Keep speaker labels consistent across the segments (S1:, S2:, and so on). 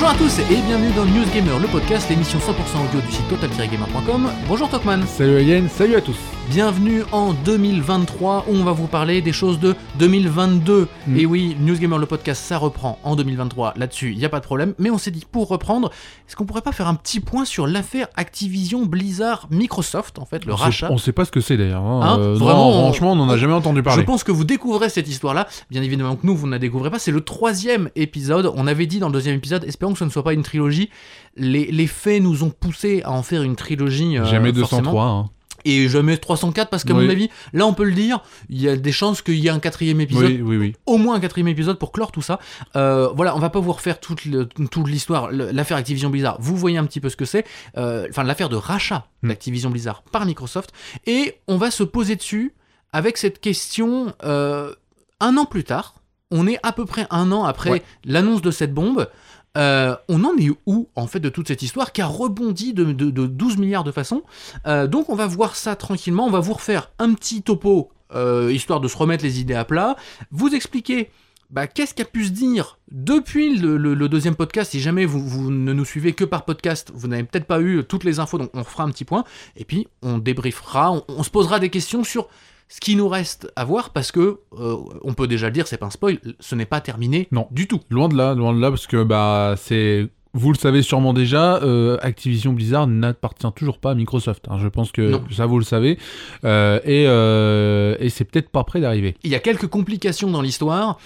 S1: Bonjour à tous et bienvenue dans News Gamer, le podcast, l'émission 100% audio du site total-gamer.com. Bonjour Tokman.
S2: Salut Ayen, salut à tous.
S1: Bienvenue en 2023 où on va vous parler des choses de 2022.
S2: Mm.
S1: Et oui, News Gamer, le podcast, ça reprend en 2023. Là-dessus, il n'y a pas de problème. Mais on s'est dit, pour reprendre, est-ce qu'on pourrait pas faire un petit point sur l'affaire Activision Blizzard Microsoft, en fait, le
S2: on
S1: rachat
S2: Sait, on sait pas ce que c'est d'ailleurs. hein.
S1: Hein
S2: Euh,
S1: Vraiment,
S2: franchement, on n'en a jamais entendu
S1: Je
S2: parler.
S1: pense que vous découvrez cette histoire-là. Bien évidemment que nous, vous ne la découvrez pas. C'est le troisième épisode. On avait dit dans le deuxième épisode, espérons que ce ne soit pas une trilogie. Les, les faits nous ont poussé à en faire une trilogie. euh,
S2: Jamais
S1: forcément.
S2: 203. hein.
S1: Et jamais 304 parce qu'à
S2: Oui.
S1: mon avis, là on peut le dire, il y a des chances qu'il y ait un quatrième épisode
S2: Oui, oui, oui.
S1: au moins un quatrième épisode pour clore tout ça. Euh, voilà, on va pas vous refaire toute, le- toute l'histoire, l'affaire Activision Blizzard. Vous voyez un petit peu ce que c'est, euh, enfin l'affaire de rachat
S2: Hmm.
S1: d'Activision Blizzard par Microsoft, et on va se poser dessus avec cette question euh, un an plus tard. On est à peu près un an après
S2: Ouais.
S1: l'annonce de cette bombe. Euh, on en est où en fait de toute cette histoire qui a rebondi de, de- de 12 milliards de façons Euh, Donc on va voir ça tranquillement, on va vous refaire un petit topo euh, histoire de se remettre les idées à plat, vous expliquer bah, qu'est-ce qu'a pu se dire depuis le, deuxième podcast. Si jamais vous, ne nous suivez que par podcast, vous n'avez peut-être pas eu toutes les infos, donc on fera un petit point. Et puis on débriefera, on se posera des questions sur ce qui nous reste à voir parce que euh, on peut déjà le dire, c'est pas un spoil, ce n'est pas terminé
S2: Non.
S1: du tout.
S2: Loin de là, loin de là, parce que bah c'est. Vous le savez sûrement déjà, euh, Activision Blizzard n'appartient toujours pas à Microsoft. hein. Je pense que
S1: Non.
S2: ça vous le savez, Euh, et, euh, et c'est peut-être pas prêt d'arriver.
S1: Il y a quelques complications dans l'histoire.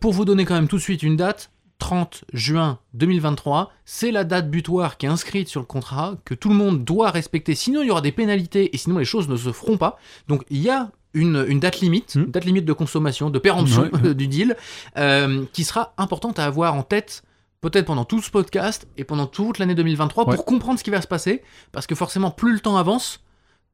S1: Pour vous donner quand même tout de suite une date, 30 juin 2023, c'est la date butoir qui est inscrite sur le contrat, que tout le monde doit respecter, sinon il y aura des pénalités et sinon les choses ne se feront pas. Donc il y a une, une date limite,
S2: Hmm.
S1: date limite de consommation, de péremption
S2: Ouais.
S1: du deal, euh, qui sera importante à avoir en tête peut-être pendant tout ce podcast et pendant toute l'année 2023
S2: Ouais.
S1: pour comprendre ce qui va se passer, parce que forcément plus le temps avance,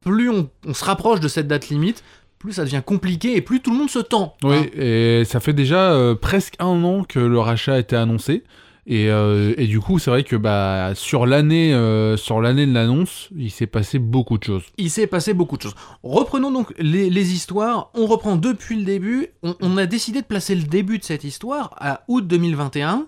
S1: plus on, on se rapproche de cette date limite, plus ça devient compliqué et plus tout le monde se tend.
S2: Oui,
S1: hein.
S2: et ça fait déjà euh, presque un an que le rachat a été annoncé. Et, euh, et du coup, c'est vrai que bah, sur l'année euh, sur l'année de l'annonce, il s'est passé beaucoup de choses.
S1: Il s'est passé beaucoup de choses. Reprenons donc les, les histoires. On reprend depuis le début. On, on a décidé de placer le début de cette histoire à août 2021,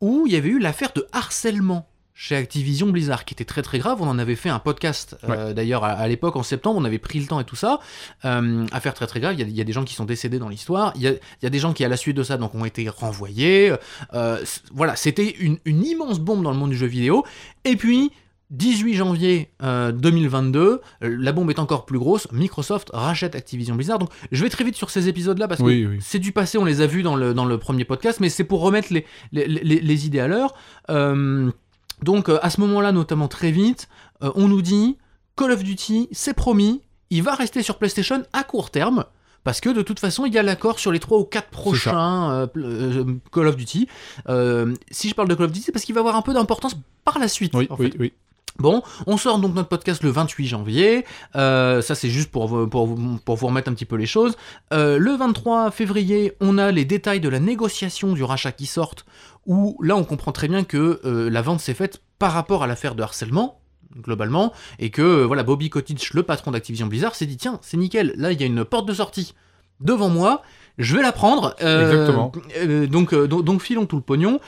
S1: où il y avait eu l'affaire de harcèlement chez Activision Blizzard, qui était très très grave. On en avait fait un podcast euh, d'ailleurs à, à l'époque en septembre. On avait pris le temps et tout ça. Euh, affaire très très grave. Il y, a, il y a des gens qui sont décédés dans l'histoire. Il y a, il y a des gens qui à la suite de ça donc ont été renvoyés. Euh, voilà, c'était une, une immense bombe dans le monde du jeu vidéo. Et puis 18 janvier euh, 2022, euh, la bombe est encore plus grosse, Microsoft rachète Activision Blizzard. Donc je vais très vite sur ces épisodes-là parce
S2: Oui,
S1: que
S2: oui.
S1: c'est du passé, on les a vus dans le, dans le premier podcast, mais c'est pour remettre les, les, les- les idées à l'heure. Donc euh, à ce moment-là, notamment très vite, euh, on nous dit Call of Duty, c'est promis, il va rester sur PlayStation à court terme. Parce que de toute façon, il y a l'accord sur les 3 ou 4 prochains euh, Call of Duty. Si je parle de Call of Duty, c'est parce qu'il va avoir un peu d'importance par la suite.
S2: Oui,
S1: en
S2: oui,
S1: fait.
S2: oui.
S1: Bon, on sort donc notre podcast le 28 janvier. Euh, ça, c'est juste pour, vous- pour, pour vous remettre un petit peu les choses. Euh, le 23 février, on a les détails de la négociation du rachat qui sortent, où là, on comprend très bien que euh, la vente s'est faite par rapport à l'affaire de harcèlement globalement et que euh, voilà Bobby Kotick le patron d'Activision Blizzard s'est dit tiens c'est nickel là il y a une porte de sortie devant moi je vais la prendre Euh,
S2: Exactement.
S1: euh, donc, donc donc filons tout le pognon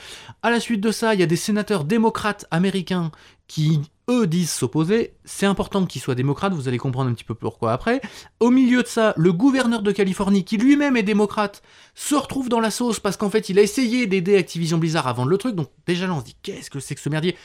S1: à la suite de ça il y a des sénateurs démocrates américains qui eux disent s'opposer, c'est important qu'ils soient démocrates, vous allez comprendre un petit peu pourquoi après. Au milieu de ça, le gouverneur de Californie, qui lui-même est démocrate, se retrouve dans la sauce parce qu'en fait il a essayé d'aider Activision Blizzard à vendre le truc, donc déjà là on se dit qu'est-ce que c'est que ce merdier?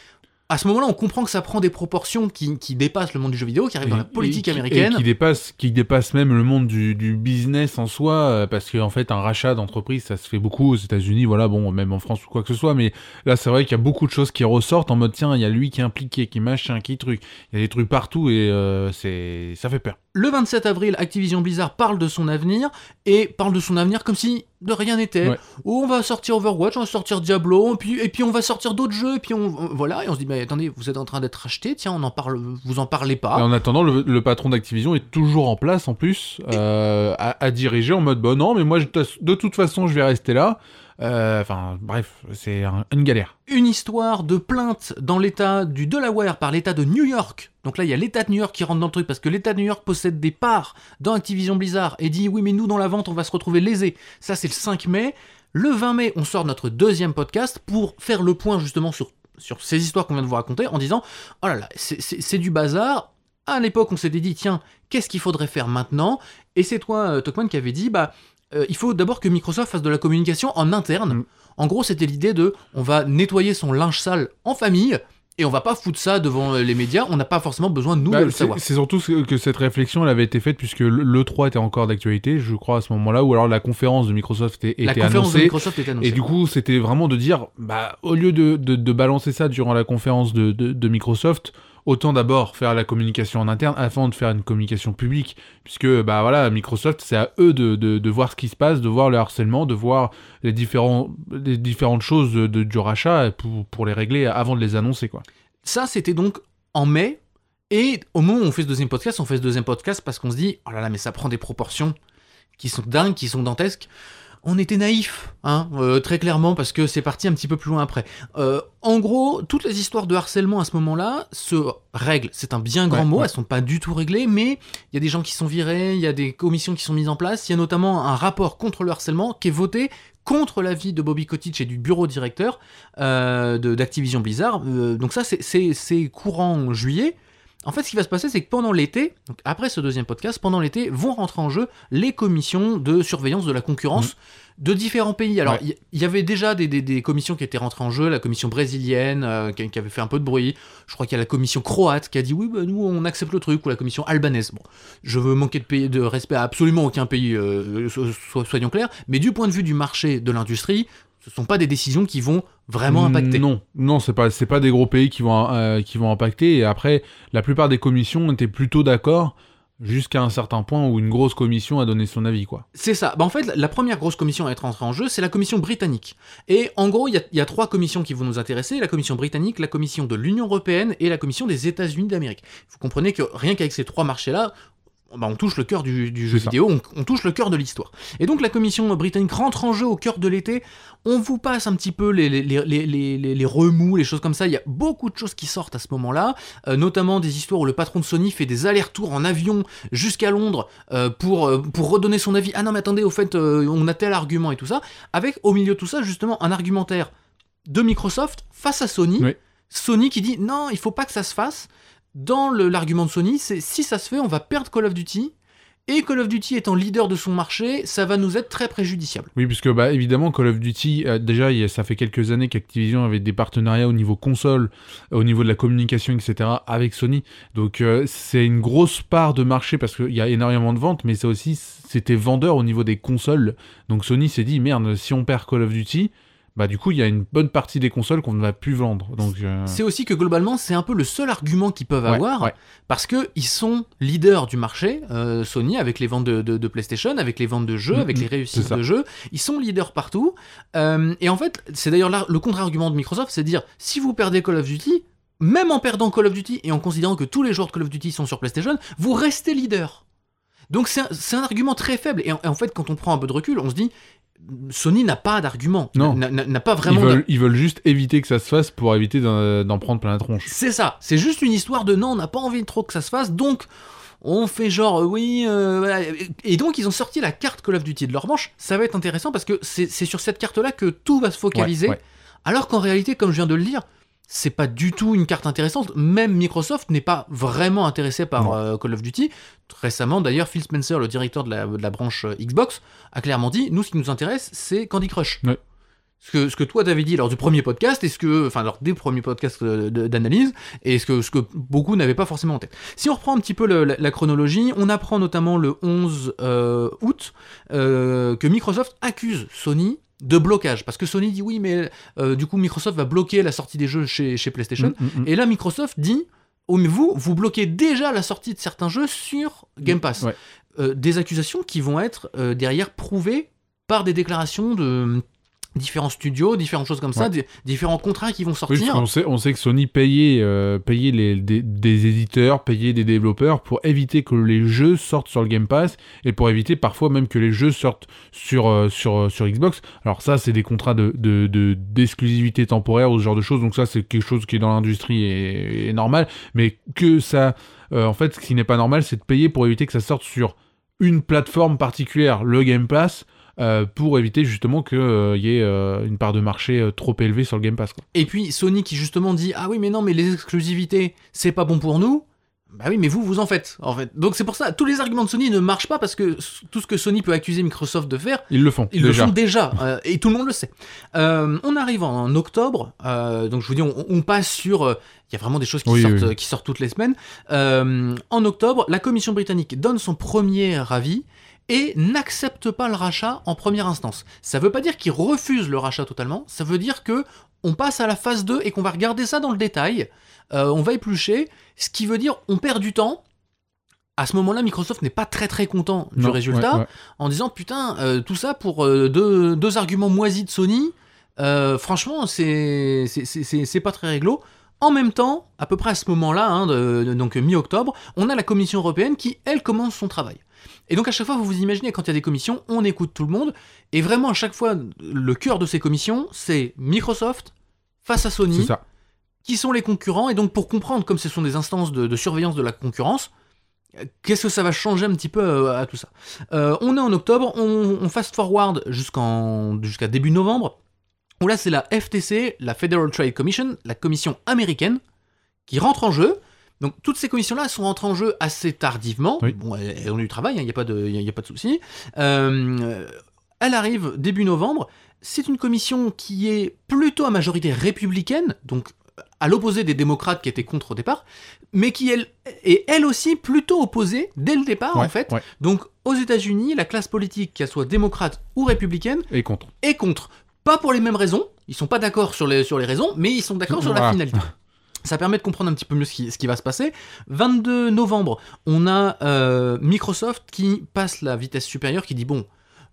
S1: À ce moment-là, on comprend que ça prend des proportions qui, qui dépassent le monde du jeu vidéo, qui arrivent dans la politique
S2: et qui-
S1: américaine.
S2: Et qui dépasse, qui dépasse même le monde du, du business en soi, euh, parce qu'en fait, un rachat d'entreprise, ça se fait beaucoup aux États-Unis, voilà, bon, même en France ou quoi que ce soit, mais là, c'est vrai qu'il y a beaucoup de choses qui ressortent en mode, tiens, il y a lui qui est impliqué, qui machin, qui truc. Il y a des trucs partout et euh, c'est, ça fait peur.
S1: Le 27 avril, Activision Blizzard parle de son avenir et parle de son avenir comme si de rien n'était.
S2: Ouais.
S1: Où on va sortir Overwatch, on va sortir Diablo, et puis, et puis on va sortir d'autres jeux, et puis on voilà, et on se dit mais attendez, vous êtes en train d'être acheté, tiens, on en parle, vous en parlez
S2: Et
S1: pas.
S2: en attendant, le, le patron d'Activision est toujours en place en plus, euh, à, à diriger en mode, bon, non, mais moi, je- de toute façon, je vais rester là. Euh, Enfin, bref, c'est un- une galère.
S1: Une histoire de plainte dans l'état du Delaware par l'état de New York. Donc là, il y a l'état de New York qui rentre dans le truc parce que l'état de New York possède des parts dans Activision Blizzard et dit oui, mais nous dans la vente, on va se retrouver lésés. Ça, c'est le 5 mai. Le 20 mai, on sort notre deuxième podcast pour faire le point justement sur, sur ces histoires qu'on vient de vous raconter en disant Oh là là, c'est du bazar. À l'époque, on s'était dit Tiens, qu'est-ce qu'il faudrait faire maintenant? Et c'est toi, euh, Tokman, qui avait dit Bah, euh, il faut d'abord que Microsoft fasse de la communication en interne.
S2: Mm.
S1: En gros, c'était l'idée de on va nettoyer son linge sale en famille et on va pas foutre ça devant euh, les médias. On n'a pas forcément besoin de nous
S2: Bah,
S1: de le savoir.
S2: c'est surtout que cette réflexion elle avait été faite puisque le- l'E3 était encore d'actualité, je crois, à ce moment-là, ou alors la conférence de Microsoft était,
S1: La
S2: était
S1: conférence de
S2: annoncée.
S1: Microsoft est annoncée.
S2: Et du coup, c'était vraiment de dire, bah, au lieu de, de, de balancer ça durant la conférence de, de Microsoft, autant d'abord faire la communication en interne avant de faire une communication publique. Puisque, bah voilà, Microsoft, c'est à eux de, de, voir ce qui se passe, de voir le harcèlement, de voir les, les différentes choses de- du rachat pour, pour les régler avant de les annoncer, quoi.
S1: Ça, c'était donc en mai. Et au moment où on fait ce deuxième podcast, on fait ce deuxième podcast parce qu'on se dit, oh là là, mais ça prend des proportions qui sont dingues, qui sont dantesques. On était naïfs, hein, euh, très clairement, parce que c'est parti un petit peu plus loin après. Euh, en gros, toutes les histoires de harcèlement à ce moment-là se règlent. C'est un bien grand
S2: Ouais,
S1: mot,
S2: ouais.
S1: elles sont pas du tout réglées, mais il y a des gens qui sont virés, il y a des commissions qui sont mises en place. Il y a notamment un rapport contre le harcèlement qui est voté contre l'avis de Bobby Kotick et du bureau directeur euh, d'Activision Blizzard. Donc ça, c'est courant en juillet. En fait, ce qui va se passer, c'est que pendant l'été, donc après ce deuxième podcast, pendant l'été, vont rentrer en jeu les commissions de surveillance de la concurrence de différents pays. Alors,
S2: Ouais.
S1: il y, avait déjà des, des- des commissions qui étaient rentrées en jeu, la commission brésilienne, euh, qui, qui avait fait un peu de bruit. Je crois qu'il y a la commission croate qui a dit oui, bah, nous on accepte le truc, ou la commission albanaise. Bon, je veux manquer de, pays, de respect à absolument aucun pays, euh, so- so- soyons clairs, mais du point de vue du marché, de l'industrie, ce sont pas des décisions qui vont vraiment impacter.
S2: Non, non, c'est pas, c'est pas des gros pays qui vont, euh, qui vont impacter. Et après, la plupart des commissions étaient plutôt d'accord jusqu'à un certain point où une grosse commission a donné son avis, quoi.
S1: C'est ça. Bah, en fait, la première grosse commission à être entrée en jeu, c'est la commission britannique. Et en gros, il y, a- il y a trois commissions qui vont nous intéresser la commission britannique, la commission de l'Union européenne et la commission des États-Unis d'Amérique. Vous comprenez que rien qu'avec ces trois marchés-là, bah, on touche le cœur du, du jeu vidéo, on, on touche le cœur de l'histoire. Et donc la commission britannique rentre en jeu au cœur de l'été. On vous passe un petit peu les, remous, les choses comme ça. Il y a beaucoup de choses qui sortent à ce moment-là, euh, notamment des histoires où le patron de Sony fait des allers-retours en avion jusqu'à Londres euh, pour, euh, pour redonner son avis. Ah non, mais attendez, au fait, euh, on a tel argument et tout ça. Avec au milieu de tout ça, justement, un argumentaire de Microsoft face à Sony.
S2: Oui.
S1: Sony qui dit non, il faut pas que ça se fasse. Dans l'argument de Sony, c'est si ça se fait, on va perdre Call of Duty. Et Call of Duty étant leader de son marché, ça va nous être très préjudiciable.
S2: Oui, puisque bah, évidemment, Call of Duty, euh, déjà, ça fait quelques années qu'Activision avait des partenariats au niveau console, euh, au niveau de la communication, etc., avec Sony. Donc, euh, c'est une grosse part de marché parce qu'il y a énormément de ventes, mais ça aussi, c'était vendeur au niveau des consoles. Donc, Sony s'est dit, merde, si on perd Call of Duty, bah, du coup, il y a une bonne partie des consoles qu'on ne va plus vendre. Donc, euh,
S1: C'est aussi que globalement, c'est un peu le seul argument qu'ils peuvent
S2: ouais,
S1: avoir,
S2: ouais.
S1: parce que ils sont leaders du marché, euh, Sony, avec les ventes de, de- de PlayStation, avec les ventes de jeux,
S2: Mhm,
S1: avec les
S2: c'est
S1: réussites de jeux. Ils sont leaders partout. Euh, et en fait, c'est d'ailleurs là le contre-argument de Microsoft, c'est de dire si vous perdez Call of Duty, même en perdant Call of Duty et en considérant que tous les joueurs de Call of Duty sont sur PlayStation, vous restez leader. Donc c'est un, un argument très faible. Et en, et en fait, quand on prend un peu de recul, on se dit Sony n'a pas d'argument,
S2: Non.
S1: n'a pas
S2: Ils
S1: vraiment.
S2: veulent, ils veulent juste éviter que ça se fasse pour éviter d'en prendre plein la tronche.
S1: C'est ça, c'est juste une histoire de non, on n'a pas envie trop que ça se fasse, donc on fait genre euh, oui. euh, voilà. Et donc ils ont sorti la carte Call of Duty de leur manche. Ça va être intéressant parce que c'est c'est sur cette carte-là que tout va se focaliser.
S2: Ouais, ouais.
S1: Alors qu'en réalité, comme je viens de le dire, c'est pas du tout une carte intéressante. Même Microsoft n'est pas vraiment intéressé par euh, Call of Duty. Récemment, d'ailleurs, Phil Spencer, le directeur de la, de la branche euh, Xbox, a clairement dit nous, ce qui nous intéresse, c'est Candy Crush.
S2: Ouais.
S1: Ce que, ce que toi t'avais dit lors du premier podcast, et ce que, enfin lors des premiers podcasts euh, d'analyse, et ce que, ce que beaucoup n'avaient pas forcément en tête. Si on reprend un petit peu le- la, la chronologie, on apprend notamment le 11 euh, août que Microsoft accuse Sony de blocage, parce que Sony dit oui, mais euh, du coup Microsoft va bloquer la sortie des jeux chez, chez PlayStation.
S2: Mm, mm, mm.
S1: Et là, Microsoft dit Oh, mais vous, vous bloquez déjà la sortie de certains jeux sur Game Pass.
S2: Ouais.
S1: Euh, des accusations qui vont être euh, derrière prouvées par des déclarations de différents studios, différentes choses comme ça,
S2: Ouais.
S1: différents contrats qui vont sortir.
S2: qu'on sait, on sait que Sony payait, euh, payait les, des, des éditeurs, payait des développeurs pour éviter que les jeux sortent sur le Game Pass et pour éviter parfois même que les jeux sortent sur, euh, sur, euh, sur Xbox. Alors ça, c'est des contrats de, de, de- d'exclusivité temporaire ou ce genre de choses, donc ça, c'est quelque chose qui est dans l'industrie et, et normal, mais que ça... euh, en fait, ce qui n'est pas normal, c'est de payer pour éviter que ça sorte sur une plateforme particulière, le Game Pass, euh, pour éviter justement qu'il y ait euh, une part de marché euh, trop élevée sur le Game Pass. Quoi.
S1: Et puis Sony qui justement dit ah oui mais non mais les exclusivités c'est pas bon pour nous. Bah oui mais vous vous en faites en fait. Donc c'est pour ça tous les arguments de Sony ne marchent pas parce que tout ce que Sony peut accuser Microsoft de faire
S2: Ils le font.
S1: ils
S2: déjà.
S1: le font déjà euh, et tout le monde le sait. Euh, on arrive en octobre, euh, donc je vous dis, on, on passe sur. euh, Il y a vraiment des choses qui,
S2: Oui,
S1: sortent,
S2: oui,
S1: euh, qui sortent toutes les semaines. Euh, en octobre, la Commission britannique donne son premier avis et n'accepte pas le rachat en première instance. Ça veut pas dire qu'ils refusent le rachat totalement, ça veut dire que on passe à la phase 2 et qu'on va regarder ça dans le détail. Euh, on va éplucher, ce qui veut dire on perd du temps. À ce moment-là, Microsoft n'est pas très très content du
S2: Non,
S1: résultat
S2: ouais, ouais.
S1: en disant putain euh, tout ça pour euh, deux, deux arguments moisis de Sony franchement c'est pas très réglo en même temps à peu près à ce moment-là hein, de- de- donc mi-octobre on a la commission européenne qui elle commence son travail. Et donc à chaque fois vous vous imaginez quand il y a des commissions on écoute tout le monde. Et vraiment à chaque fois le cœur de ces commissions c'est Microsoft face à Sony
S2: ça.
S1: qui sont les concurrents, et donc pour comprendre, comme ce sont des instances de, de surveillance de la concurrence, qu'est-ce que ça va changer un petit peu euh, à tout ça? Euh, On est en octobre, on, on fast forward jusqu'à début novembre, où là c'est la FTC, la Federal Trade Commission, la commission américaine, qui rentre en jeu. Donc toutes ces commissions-là sont rentrées en jeu assez tardivement.
S2: Oui.
S1: Bon, elles, ont eu du travail, il n'y a pas de, y a pas de souci. Euh, elle arrive début novembre. C'est une commission qui est plutôt à majorité républicaine, donc à l'opposé des démocrates qui étaient contre au départ, mais qui elle, est elle aussi plutôt opposée dès le départ
S2: Ouais,
S1: en fait.
S2: ouais.
S1: Donc aux États-Unis, la classe politique, qu'elle soit démocrate ou républicaine,
S2: contre.
S1: est contre. Pas pour les mêmes raisons, ils sont pas d'accord sur les, sur les raisons, mais ils sont d'accord sur la finalité. Ça permet de comprendre un petit peu mieux ce qui, ce qui va se passer. 22 novembre, on a euh, Microsoft qui passe la vitesse supérieure, qui dit bon,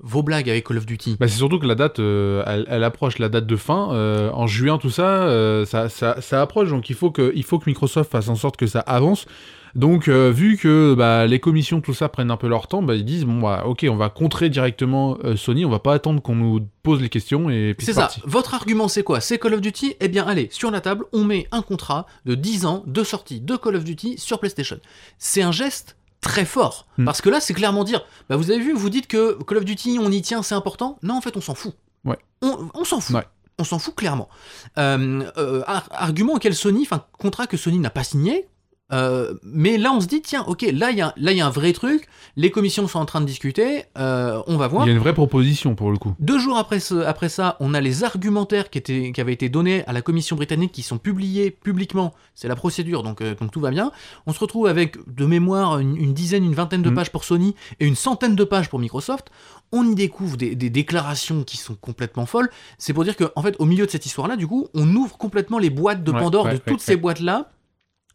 S1: vos blagues avec Call of Duty,
S2: Bah, c'est surtout que la date, euh, elle, elle approche la date de fin. euh, en juin, tout ça, euh, ça, ça, ça approche. Donc il faut, que, il faut que Microsoft fasse en sorte que ça avance. Donc vu que bah, les commissions, tout ça, prennent un peu leur temps, bah, ils disent, bon, bah, ok, on va contrer directement Sony, on va pas attendre qu'on nous pose les questions et puis
S1: C'est
S2: c'est
S1: ça.
S2: parti.
S1: Votre argument, c'est quoi? C'est Call of Duty? Eh bien, allez, sur la table, on met un contrat de 10 ans de sortie de Call of Duty sur PlayStation. C'est un geste très fort.
S2: Hmm.
S1: Parce que là, c'est clairement dire, bah vous avez vu, vous dites que Call of Duty, on y tient, c'est important. Non, en fait, on s'en fout.
S2: Ouais.
S1: On, on s'en fout.
S2: Ouais.
S1: On s'en fout clairement. Euh, euh, ar- argument auquel Sony, enfin, contrat que Sony n'a pas signé. Euh, mais là, on se dit, tiens, ok, là, il y a, là, il y a un vrai truc. Les commissions sont en train de discuter. euh, on va voir.
S2: Il y a une vraie proposition pour le coup.
S1: Deux jours après, ce- après ça, on a les argumentaires qui, étaient, qui avaient été donnés à la commission britannique qui sont publiés publiquement. C'est la procédure, donc, euh, donc tout va bien. On se retrouve avec, de mémoire, une, une dizaine, une vingtaine de
S2: Mhm.
S1: pages pour Sony et une centaine de pages pour Microsoft. On y découvre des, des déclarations qui sont complètement folles. C'est pour dire qu'en en fait, au milieu de cette histoire-là, du coup, on ouvre complètement les boîtes de Pandore
S2: ouais,
S1: de
S2: ouais,
S1: toutes ces boîtes-là.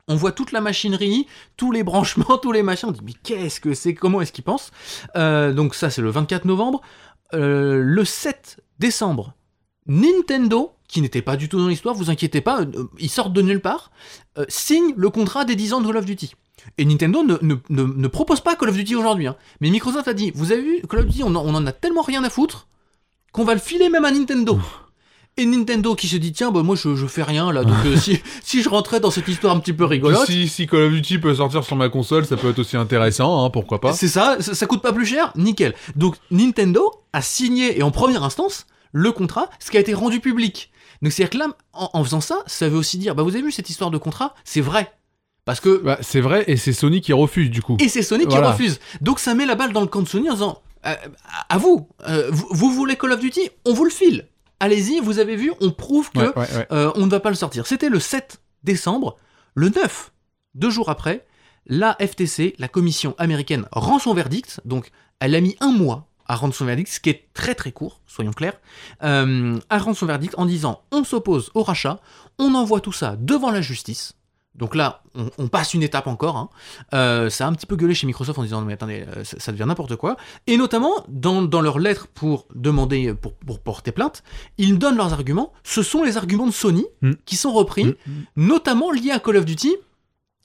S1: On voit toute la machinerie, tous les branchements, tous les machins. On dit, mais qu'est-ce que c'est? Comment est-ce qu'ils pensent? Euh, Donc, ça, c'est le 24 novembre. Euh, le 7 décembre, Nintendo, qui n'était pas du tout dans l'histoire, vous inquiétez pas, euh, ils sortent de nulle part, euh, signe le contrat des 10 ans de Call of Duty. Et Nintendo ne, propose pas Call of Duty aujourd'hui. hein. Mais Microsoft a dit, vous avez vu, Call of Duty, on en a tellement rien à foutre qu'on va le filer même à Nintendo. Et Nintendo qui se dit, tiens, bah, moi je, je fais rien là, donc euh, si, si je rentrais dans cette histoire un petit peu rigolote,
S2: Si, si Call of Duty peut sortir sur ma console, ça peut être aussi intéressant, hein, pourquoi pas.
S1: C'est ça, ça, ça coûte pas plus cher, nickel. Donc Nintendo a signé, et en première instance, le contrat, ce qui a été rendu public. Donc c'est-à-dire que là, en, en faisant ça, ça veut aussi dire, bah vous avez vu cette histoire de contrat, c'est vrai. Parce que...
S2: Bah, c'est vrai, et c'est Sony qui refuse du coup.
S1: Et c'est Sony qui refuse. Donc ça met la balle dans le camp de Sony en disant, euh, à à vous, euh, vous, vous voulez Call of Duty, on vous le file. Allez-y, vous avez vu, on prouve que
S2: Ouais, ouais, ouais.
S1: euh, on ne va pas le sortir. C'était le 7 décembre. Le 9, deux jours après, la FTC, la commission américaine, rend son verdict. Donc, elle a mis un mois à rendre son verdict, ce qui est très très court, soyons clairs, euh, à rendre son verdict en disant on s'oppose au rachat, on envoie tout ça devant la justice. Donc là, on, on passe une étape encore. hein. Euh, ça a un petit peu gueulé chez Microsoft en disant mais attendez, euh, ça, ça devient n'importe quoi. Et notamment dans, dans leur lettre pour demander pour, pour porter plainte, ils donnent leurs arguments. Ce sont les arguments de Sony
S2: Mm.
S1: qui sont repris,
S2: Mm.
S1: notamment liés à Call of Duty.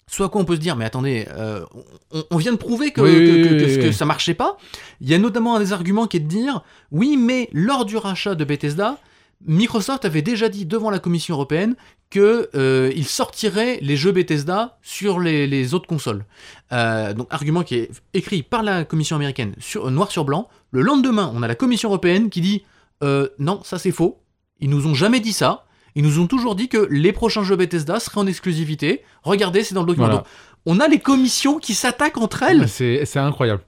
S1: Soit quoi on peut se dire mais attendez, euh, on, on vient de prouver que,
S2: Oui,
S1: que-
S2: oui,
S1: que-
S2: oui,
S1: que-
S2: oui,
S1: que
S2: oui.
S1: ça marchait pas. Il y a notamment un des arguments qui est de dire oui mais lors du rachat de Bethesda Microsoft avait déjà dit devant la Commission européenne que euh, sortirait les jeux Bethesda sur les, les autres consoles. Euh, donc argument qui est écrit par la Commission américaine sur, euh, noir sur blanc. Le lendemain, on a la Commission européenne qui dit euh, non, ça c'est faux. Ils nous ont jamais dit ça. Ils nous ont toujours dit que les prochains jeux Bethesda seraient en exclusivité. Regardez, c'est dans le document.
S2: Voilà.
S1: Donc, on a les commissions qui s'attaquent entre elles.
S2: C'est incroyable.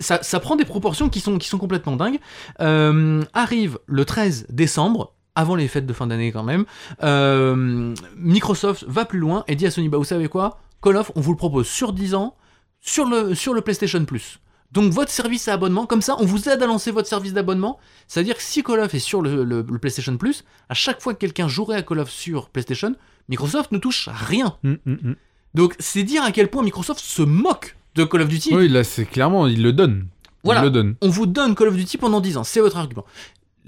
S1: Ça, ça prend des proportions qui sont, qui sont complètement dingues. Euh, arrive le 13 décembre, avant les fêtes de fin d'année quand même, euh, Microsoft va plus loin et dit à Sony, bah vous savez quoi? Call of, on vous le propose sur 10 ans, sur le, sur le PlayStation Plus. Donc votre service à abonnement, comme ça, on vous aide à lancer votre service d'abonnement. C'est-à-dire que si Call of est sur le, le- le PlayStation Plus, à chaque fois que quelqu'un jouerait à Call of sur PlayStation, Microsoft ne touche rien.
S2: Hum, hum, hum.
S1: Donc c'est dire à quel point Microsoft se moque de Call of Duty.
S2: Oui, là, c'est clairement, il le donne.
S1: Voilà.
S2: Il le donne.
S1: on vous donne Call of Duty pendant 10 ans, c'est votre argument.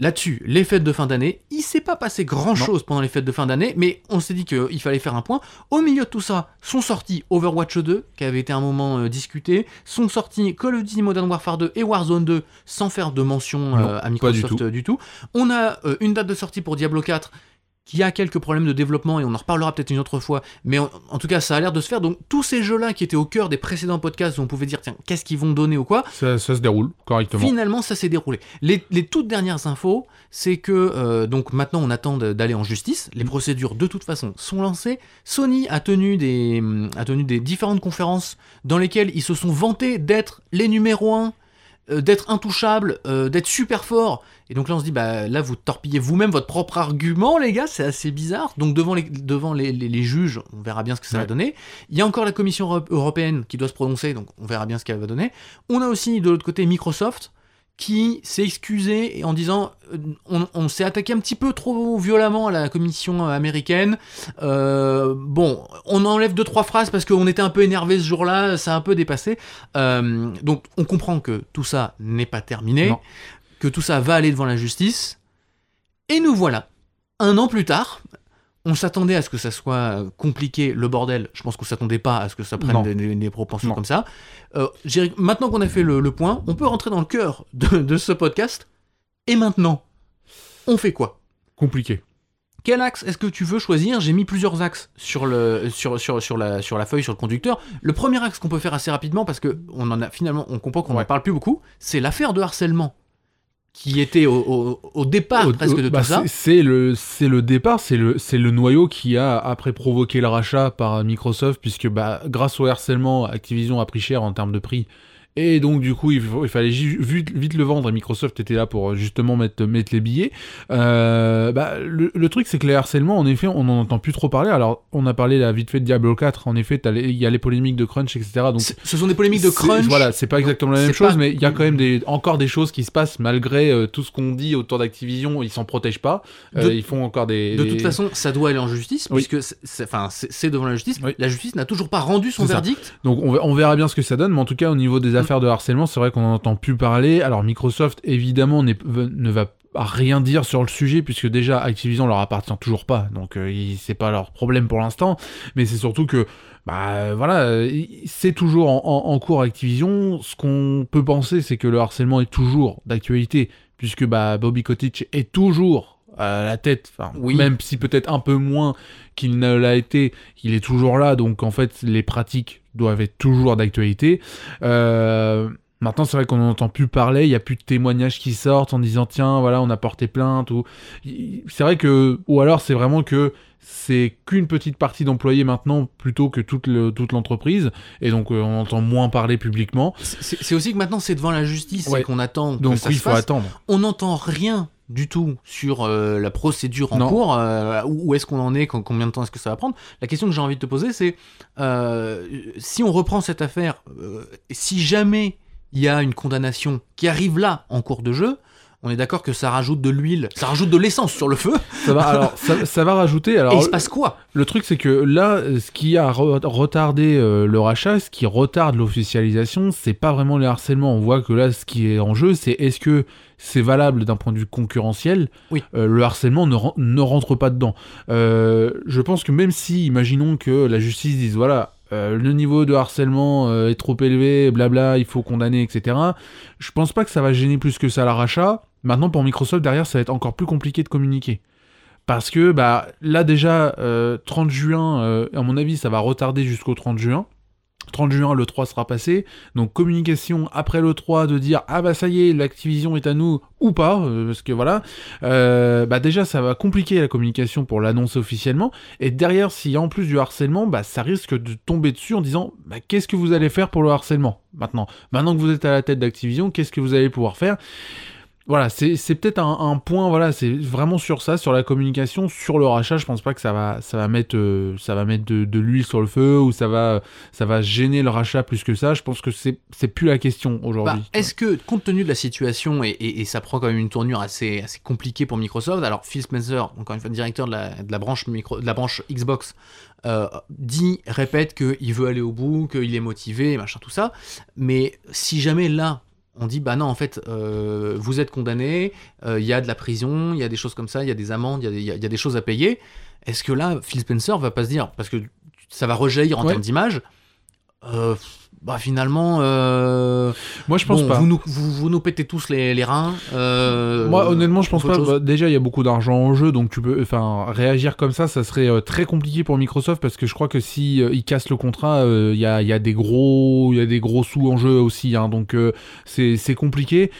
S1: Là-dessus, les fêtes de fin d'année, il s'est pas passé grand-chose pendant les fêtes de fin d'année, mais on s'est dit qu'il fallait faire un point. Au milieu de tout ça, sont sortis Overwatch 2, qui avait été un moment euh, discuté, sont sortis Call of Duty Modern Warfare 2 et Warzone 2, sans faire de mention
S2: Non,
S1: euh, à
S2: du
S1: Microsoft
S2: tout.
S1: euh, du tout. On a euh, une date de sortie pour Diablo 4, qui a quelques problèmes de développement, et on en reparlera peut-être une autre fois, mais en, en tout cas, ça a l'air de se faire. Donc, tous ces jeux-là qui étaient au cœur des précédents podcasts, où on pouvait dire, tiens, qu'est-ce qu'ils vont donner ou quoi,
S2: Ça, ça se déroule correctement.
S1: Finalement, ça s'est déroulé. Les, les toutes dernières infos, c'est que euh, donc maintenant on attend d'aller en justice. Les procédures de toute façon sont lancées. Sony a tenu des hum, a tenu des différentes conférences dans lesquelles ils se sont vantés d'être les numéros 1 d'être intouchables, euh, d'être super forts. Et donc là, on se dit, bah là, vous torpillez vous-même votre propre argument, les gars, c'est assez bizarre. Donc devant les, devant les, les- les juges, on verra bien ce que ça va donner. Il y a encore la Commission euro- européenne qui doit se prononcer, donc on verra bien ce qu'elle va donner. On a aussi de l'autre côté Microsoft qui s'est excusé en disant euh, on, on s'est attaqué un petit peu trop violemment à la commission américaine. Euh, bon, on enlève deux trois phrases parce qu'on était un peu énervé ce jour-là, ça a un peu dépassé. Euh, donc on comprend que tout ça n'est pas terminé,
S2: Non.
S1: que tout ça va aller devant la justice. Et nous voilà, un an plus tard. On s'attendait à ce que ça soit euh, compliqué, le bordel. Je pense qu'on s'attendait pas à ce que ça prenne des, des- des proportions
S2: Non.
S1: comme ça. Euh, maintenant qu'on a fait le, le point, on peut rentrer dans le cœur de, de ce podcast. Et maintenant, on fait quoi?
S2: Compliqué.
S1: Quel axe est-ce que tu veux choisir? J'ai mis plusieurs axes sur, le, sur, sur, sur, la, sur la feuille, sur le conducteur. Le premier axe qu'on peut faire assez rapidement, parce que on en a finalement, on comprend qu'on
S2: Ouais.
S1: parle plus beaucoup, c'est l'affaire de harcèlement qui était au, au- au départ
S2: Au-
S1: presque de
S2: bah,
S1: tout ça.
S2: c'est- C'est le, c'est le départ, c'est le, c'est le noyau qui a après provoqué le rachat par Microsoft, puisque bah, grâce au harcèlement, Activision a pris cher en termes de prix. Et donc du coup, il, fallait vite, vite le vendre. Et Microsoft était là pour justement mettre, mettre les billets. Euh, bah, le, le truc, c'est que les harcèlements, en effet, on n'en entend plus trop parler. Alors, on a parlé là, vite fait de Diablo 4. En effet, il y a les polémiques de crunch, etc. Donc
S1: Ce sont des polémiques de crunch.
S2: Voilà, c'est pas exactement la même chose,
S1: pas-
S2: mais il y a quand même des, encore des choses qui se passent malgré euh, tout ce qu'on dit autour d'Activision. Ils s'en protègent pas. Euh,
S1: De-
S2: ils font encore des.
S1: De
S2: des-
S1: toute façon, ça doit aller en justice,
S2: Oui.
S1: puisque c'est- devant la justice.
S2: Oui.
S1: La justice n'a toujours pas rendu son
S2: ça.
S1: verdict.
S2: Donc on, on verra bien ce que ça donne, mais en tout cas au niveau
S1: Mm.
S2: des affaires de harcèlement, c'est vrai qu'on n'en entend plus parler. Alors Microsoft évidemment ne va rien dire sur le sujet puisque déjà Activision leur appartient toujours pas, donc euh, c'est pas leur problème pour l'instant. Mais c'est surtout que bah voilà, il- c'est toujours en cours Activision. Ce qu'on peut penser, c'est que le harcèlement est toujours d'actualité puisque bah Bobby Kotick est toujours à la tête, enfin,
S1: Oui.
S2: même si peut-être un peu moins qu'il ne l'a été, il est toujours là, donc en fait les pratiques doivent être toujours d'actualité. Euh, maintenant c'est vrai qu'on n'en entend plus parler, il n'y a plus de témoignages qui sortent en disant tiens voilà on a porté plainte ou c'est vrai que ou alors c'est vraiment que c'est qu'une petite partie d'employés maintenant plutôt que toute le- toute l'entreprise et donc euh, on entend moins parler publiquement
S1: C'est c'est aussi que maintenant c'est devant la justice
S2: Ouais.
S1: et qu'on attend que
S2: donc
S1: ça
S2: oui, il faut attendre
S1: On n'entend rien du tout sur euh, la procédure en
S2: Non.
S1: cours, euh, où où est-ce qu'on en est, quand- combien de temps est-ce que ça va prendre. La question que j'ai envie de te poser, c'est euh, si on reprend cette affaire, si jamais il y a une condamnation qui arrive là en cours de jeu, on est d'accord que ça rajoute de l'huile, ça rajoute de l'essence sur le feu,
S2: ça va alors ça, ça va rajouter alors
S1: et il se passe quoi?
S2: Le truc, c'est que là, ce qui a re- retardé euh, le rachat, ce qui retarde l'officialisation, c'est pas vraiment les harcèlements. On voit que là, ce qui est en jeu, c'est est-ce que c'est valable d'un point de vue concurrentiel?
S1: Oui.
S2: Euh, Le harcèlement ne, ren- ne rentre pas dedans. Euh, je pense que même si, imaginons que la justice dise voilà. euh, le niveau de harcèlement euh, est trop élevé, blabla, il faut condamner, etc. Je pense pas que ça va gêner plus que ça le rachat, Maintenant, pour Microsoft, derrière, ça va être encore plus compliqué de communiquer. Parce que bah, là déjà, 30 juin, à mon avis, ça va retarder jusqu'au 30 juin. 30 juin, le 3 sera passé. Donc communication après le 3 de dire ah bah ça y est, l'Activision est à nous ou pas, euh, parce que voilà. Euh, bah déjà ça va compliquer la communication pour l'annoncer officiellement. Et derrière, s'il y a en plus du harcèlement, bah ça risque de tomber dessus en disant bah, qu'est-ce que vous allez faire pour le harcèlement maintenant? Maintenant que vous êtes à la tête d'Activision, qu'est-ce que vous allez pouvoir faire? Voilà, c'est peut-être un, point, voilà, c'est vraiment sur ça, sur la communication, sur le rachat. Je pense pas que ça va, ça va mettre, euh, ça va mettre de, l'huile sur le feu ou ça va, ça va gêner le rachat plus que ça. Je pense que c'est, c'est plus la question aujourd'hui.
S1: Bah, est-ce que, compte tenu de la situation et, et, ça prend quand même une tournure assez, assez compliquée pour Microsoft, alors Phil Spencer, encore une fois directeur de la, de la branche micro, de la branche Xbox, euh, dit, répète qu'il veut aller au bout, qu'il est motivé, machin, tout ça. Mais si jamais là, on dit bah non en fait euh, vous êtes condamné, euh, il y a de la prison, il y a des choses comme ça, il y a des amendes, il y, a des choses à payer. Est-ce que là Phil Spencer va pas se dire parce que ça va rejaillir en termes d'image euh, bah finalement, euh,
S2: moi je pense pas.
S1: Vous nous, vous, nous, pétez tous les, les reins. Euh,
S2: moi honnêtement je pense pas. Bah, déjà il y a beaucoup d'argent en jeu, donc tu peux, enfin réagir comme ça, ça serait euh, très compliqué pour Microsoft parce que je crois que si ils cassent le contrat, il y a, y, a, des gros, il y a des gros sous en jeu aussi, hein, donc c'est compliqué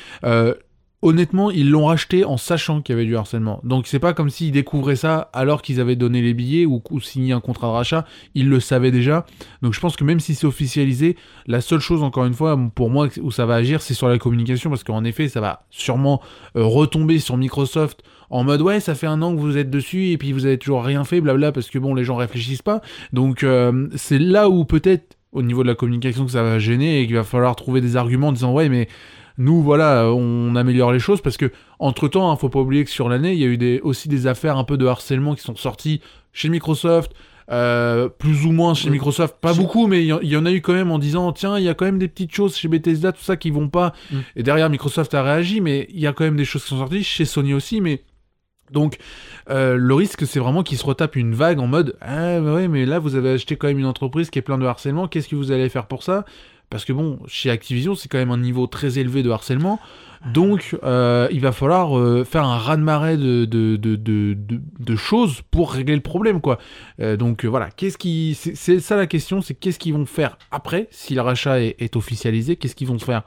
S2: honnêtement, ils l'ont racheté en sachant qu'il y avait du harcèlement. Donc c'est pas comme s'ils découvraient ça alors qu'ils avaient donné les billets ou, signé un contrat de rachat, ils le savaient déjà. Donc je pense que même si c'est officialisé, la seule chose encore une fois pour moi où ça va agir, c'est sur la communication parce qu'en effet, ça va sûrement euh, retomber sur Microsoft en mode ouais, ça fait un an que vous êtes dessus et puis vous avez toujours rien fait, blabla, parce que bon, les gens réfléchissent pas. Donc euh, c'est là où peut-être au niveau de la communication que ça va gêner et qu'il va falloir trouver des arguments en disant ouais mais nous, voilà, on améliore les choses parce que, entre temps, ne hein, faut pas oublier que sur l'année, il y a eu des, aussi des affaires un peu de harcèlement qui sont sorties chez Microsoft, euh, plus ou moins chez Microsoft, pas beaucoup, mais il y, en a eu quand même en disant tiens, il y a quand même des petites choses chez Bethesda, tout ça qui vont pas. Mm. Et derrière, Microsoft a réagi, mais il y a quand même des choses qui sont sorties chez Sony aussi, mais. Donc, euh, le risque, c'est vraiment qu'ils se retapent une vague en mode Ah, bah ouais, mais là, vous avez acheté quand même une entreprise qui est plein de harcèlement, qu'est-ce que vous allez faire pour ça? Parce que bon, chez Activision, c'est quand même un niveau très élevé de harcèlement. Donc, euh, il va falloir euh, faire un raz-de-marée de, choses pour régler le problème, quoi. Euh, donc, voilà. Qu'est-ce qui, c'est ça la question, c'est qu'est-ce qu'ils vont faire après, si le rachat est, officialisé, qu'est-ce qu'ils vont faire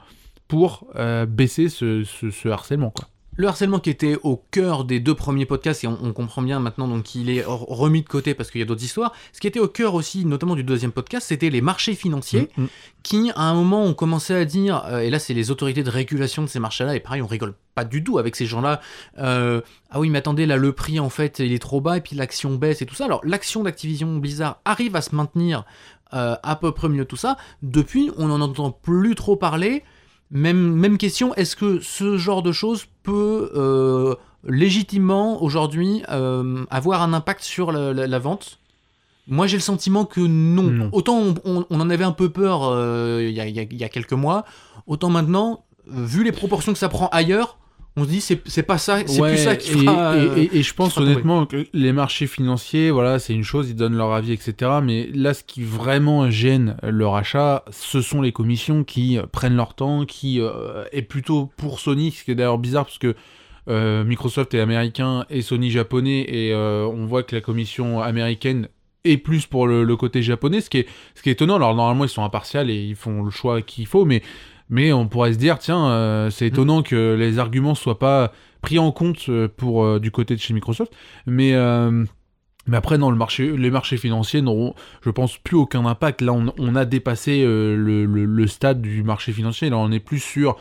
S2: pour baisser ce harcèlement, quoi.
S1: Le harcèlement qui était au cœur des deux premiers podcasts, et on, comprend bien maintenant donc qu'il est remis de côté parce qu'il y a d'autres histoires, ce qui était au cœur aussi, notamment du deuxième podcast, c'était les marchés financiers, mm, mm. qui à un moment ont commencé à dire, euh, et là c'est les autorités de régulation de ces marchés-là, et pareil on rigole pas du tout avec ces gens-là, euh, ah oui mais attendez là le prix en fait il est trop bas, et puis l'action baisse et tout ça, alors l'action d'Activision Blizzard arrive à se maintenir euh, à peu près mieux tout ça, depuis on n'en entend plus trop parler, même, même question, est-ce que ce genre de choses peut euh, légitimement aujourd'hui euh, avoir un impact sur la, vente? Moi j'ai le sentiment que non. Autant on, en avait un peu peur euh, il y, y, a quelques mois, autant maintenant, vu les proportions que ça prend ailleurs, on se dit c'est c'est pas ça c'est plus ça qui
S2: et, et, et, je pense honnêtement que les marchés financiers voilà c'est une chose ils donnent leur avis etc mais là ce qui vraiment gêne leur achat ce sont les commissions qui euh, prennent leur temps qui euh, est plutôt pour Sony ce qui est d'ailleurs bizarre parce que euh, Microsoft est américain et Sony japonais et on voit que la commission américaine est plus pour le, le, côté japonais, ce qui est, ce qui est étonnant. Alors normalement ils sont impartials et ils font le choix qu'il faut, mais mais on pourrait se dire, tiens, euh, c'est étonnant que les arguments soient pas pris en compte euh, pour euh, du côté de chez Microsoft. Mais mais après, dans le marché, les marchés financiers n'auront, je pense, plus aucun impact. Là, on, a dépassé le, stade du marché financier. Là, on est plus sur.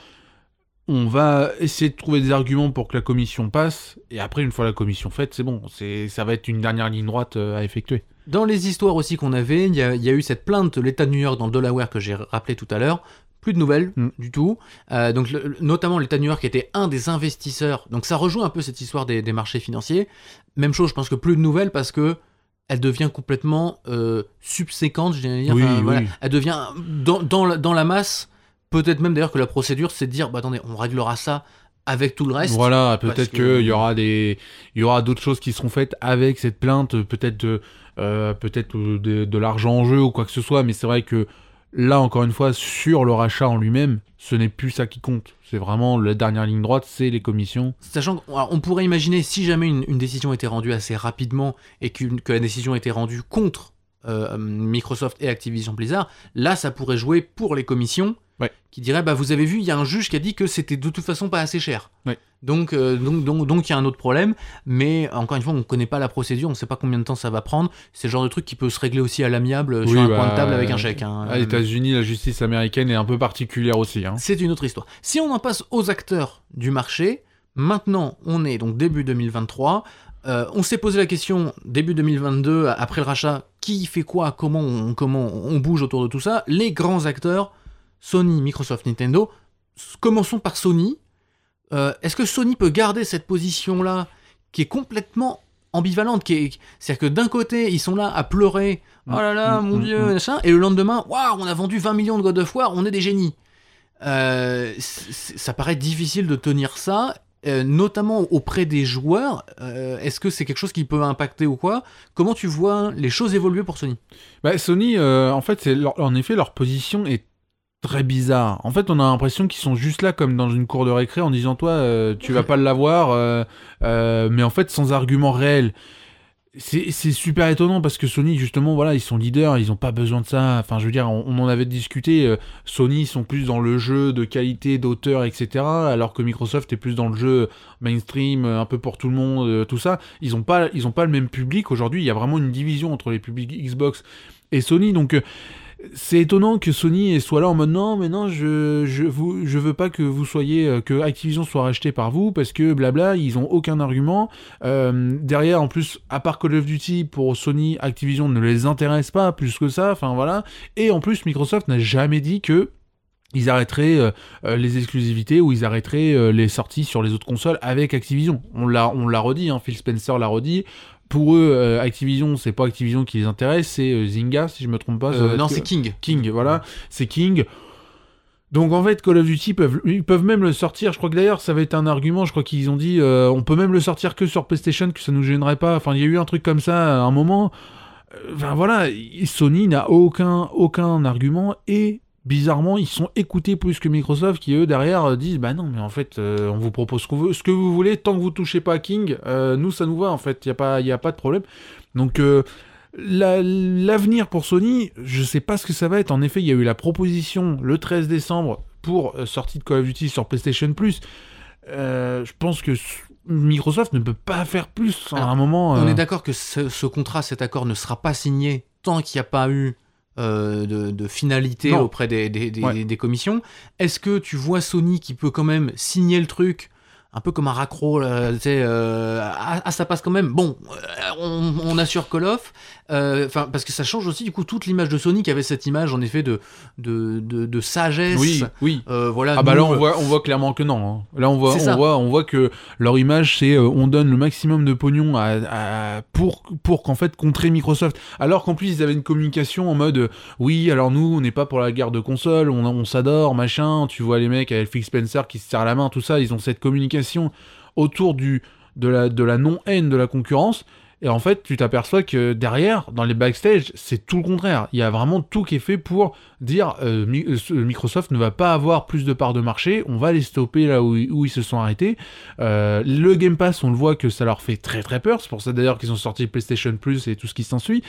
S2: On va essayer de trouver des arguments pour que la commission passe. Et après, une fois la commission faite, c'est bon. C'est, ça va être une dernière ligne droite à effectuer.
S1: Dans les histoires aussi qu'on avait, il y, a eu cette plainte de l'État de New York dans le Delaware que j'ai rappelé tout à l'heure plus de nouvelles mm. du tout. Euh, donc notamment l'État de New York était un des investisseurs. Donc ça rejoint un peu cette histoire des, marchés financiers. Même chose, je pense que plus de nouvelles parce que elle devient complètement euh, subséquente, je dire. Elle devient dans, dans, la, masse. Peut-être même d'ailleurs que la procédure, c'est de dire, bah attendez, on réglera ça avec tout le reste.
S2: Voilà, peut-être qu'il y aura des, il y aura d'autres choses qui seront faites avec cette plainte, peut-être, euh, peut-être de, de l'argent en jeu ou quoi que ce soit. Mais c'est vrai que là encore une fois sur le rachat en lui-même, ce n'est plus ça qui compte. C'est vraiment la dernière ligne droite, c'est les commissions.
S1: Sachant qu'on pourrait imaginer si jamais une, décision était rendue assez rapidement et que la décision était rendue contre euh, Microsoft et Activision Blizzard, là ça pourrait jouer pour les commissions qui diraient bah vous avez vu il y a un juge qui a dit que c'était de toute façon pas assez cher. Donc, euh, donc, donc, donc, il y a un autre problème, mais encore une fois, on ne connaît pas la procédure, on ne sait pas combien de temps ça va prendre. C'est le genre de truc qui peut se régler aussi à l'amiable sur un coin de bah, table avec un chèque. Hein.
S2: À États-Unis, la justice américaine est un peu particulière aussi. Hein.
S1: C'est une autre histoire. Si on en passe aux acteurs du marché, maintenant on est donc début 2023. Euh, on s'est posé la question début 2022, après le rachat, qui fait quoi, comment on, comment on bouge autour de tout ça. Les grands acteurs, Sony, Microsoft, Nintendo. Commençons par Sony. Euh, est-ce que Sony peut garder cette position-là qui est complètement ambivalente C'est-à-dire que d'un côté, ils sont là à pleurer, oh là là, mm, mon mm, dieu, mm. machin, et le lendemain, waouh, on a vendu 20 millions de God of War, on est des génies. Euh, ça paraît difficile de tenir ça, euh, notamment auprès des joueurs. Est-ce que c'est quelque chose qui peut impacter ou quoi? Comment tu vois les choses évoluer pour Sony?
S2: Bah, Sony, en fait, en effet, leur position est très bizarre. En fait, on a l'impression qu'ils sont juste là comme dans une cour de récré en disant toi, euh, tu vas pas l'avoir, euh, euh, mais en fait sans argument réel. C'est super étonnant parce que Sony, justement, voilà, ils sont leaders, ils ont pas besoin de ça. Enfin, je veux dire, on, en avait discuté. Sony, ils sont plus dans le jeu de qualité, d'auteur, etc. Alors que Microsoft est plus dans le jeu mainstream, un peu pour tout le monde, tout ça. Ils ont pas, ils ont pas le même public. Aujourd'hui, il y a vraiment une division entre les publics Xbox et Sony. Donc, c'est étonnant que Sony soit là en mode non, mais non, je, je, veux pas que vous soyez, euh, que Activision soit racheté par vous, parce que blabla, ils ont aucun argument. Euh, derrière, en plus, à part Call of Duty, pour Sony, Activision ne les intéresse pas plus que ça, enfin voilà. Et en plus, Microsoft n'a jamais dit que ils arrêteraient euh, les exclusivités ou ils arrêteraient les sorties sur les autres consoles avec Activision. On l'a, on l'a redit, hein, Phil Spencer l'a redit pour eux, euh, Activision, c'est pas Activision qui les intéresse, c'est euh, Zynga, si je me trompe pas.
S1: Euh, non, c'est King.
S2: King, voilà, c'est King. Donc en fait, Call of Duty peuvent, ils peuvent même le sortir. Je crois que d'ailleurs, ça va être un argument. Je crois qu'ils ont dit, on peut même le sortir que sur PlayStation, que ça nous gênerait pas. Enfin, il y a eu un truc comme ça à un moment. Enfin voilà, Sony n'a aucun aucun argument et bizarrement, ils sont écoutés plus que Microsoft qui, eux, derrière, euh, disent Bah non, mais en fait, euh, on vous propose ce, veut, ce, que vous voulez, tant que vous touchez pas à King, euh, nous, ça nous va, en fait, il n'y a, pas, a pas de problème. Donc, l'avenir pour Sony, je sais pas ce que ça va être. En effet, il y a eu la proposition le 13 décembre pour sortie de Call of Duty sur PlayStation Plus. je pense que Microsoft ne peut pas faire plus à un moment.
S1: On est d'accord que ce, ce, contrat, cet accord ne sera pas signé tant qu'il n'y a pas eu euh, de, finalité auprès des, des commissions. Est-ce que tu vois Sony qui peut quand même signer le truc un peu comme un raccro, tu sais, euh, ah, ah, ça passe quand même. Bon, euh, on, on, assure Call of, euh, parce que ça change aussi du coup toute l'image de Sony qui avait cette image en effet de de, de, sagesse.
S2: Oui, oui.
S1: voilà.
S2: Ah bah là on voit on voit clairement que non. Hein. Là on voit on voit on voit que leur image c'est on donne le maximum de pognon à, pour pour qu'en fait contrer Microsoft. Alors qu'en plus ils avaient une communication en mode oui alors nous on n'est pas pour la guerre de console, on, on s'adore machin. Tu vois les mecs avec Phil Spencer qui se serrent la main tout ça, ils ont cette communication autour du, de la, non-haine de la concurrence. Et en fait, tu t'aperçois que derrière, dans les backstage, c'est tout le contraire. Il y a vraiment tout qui est fait pour dire euh, euh, Microsoft ne va pas avoir plus de parts de marché, on va les stopper là où, où ils se sont arrêtés. Euh, le Game Pass, on le voit que ça leur fait très très peur. C'est pour ça d'ailleurs qu'ils ont sorti PlayStation Plus et tout ce qui s'ensuit.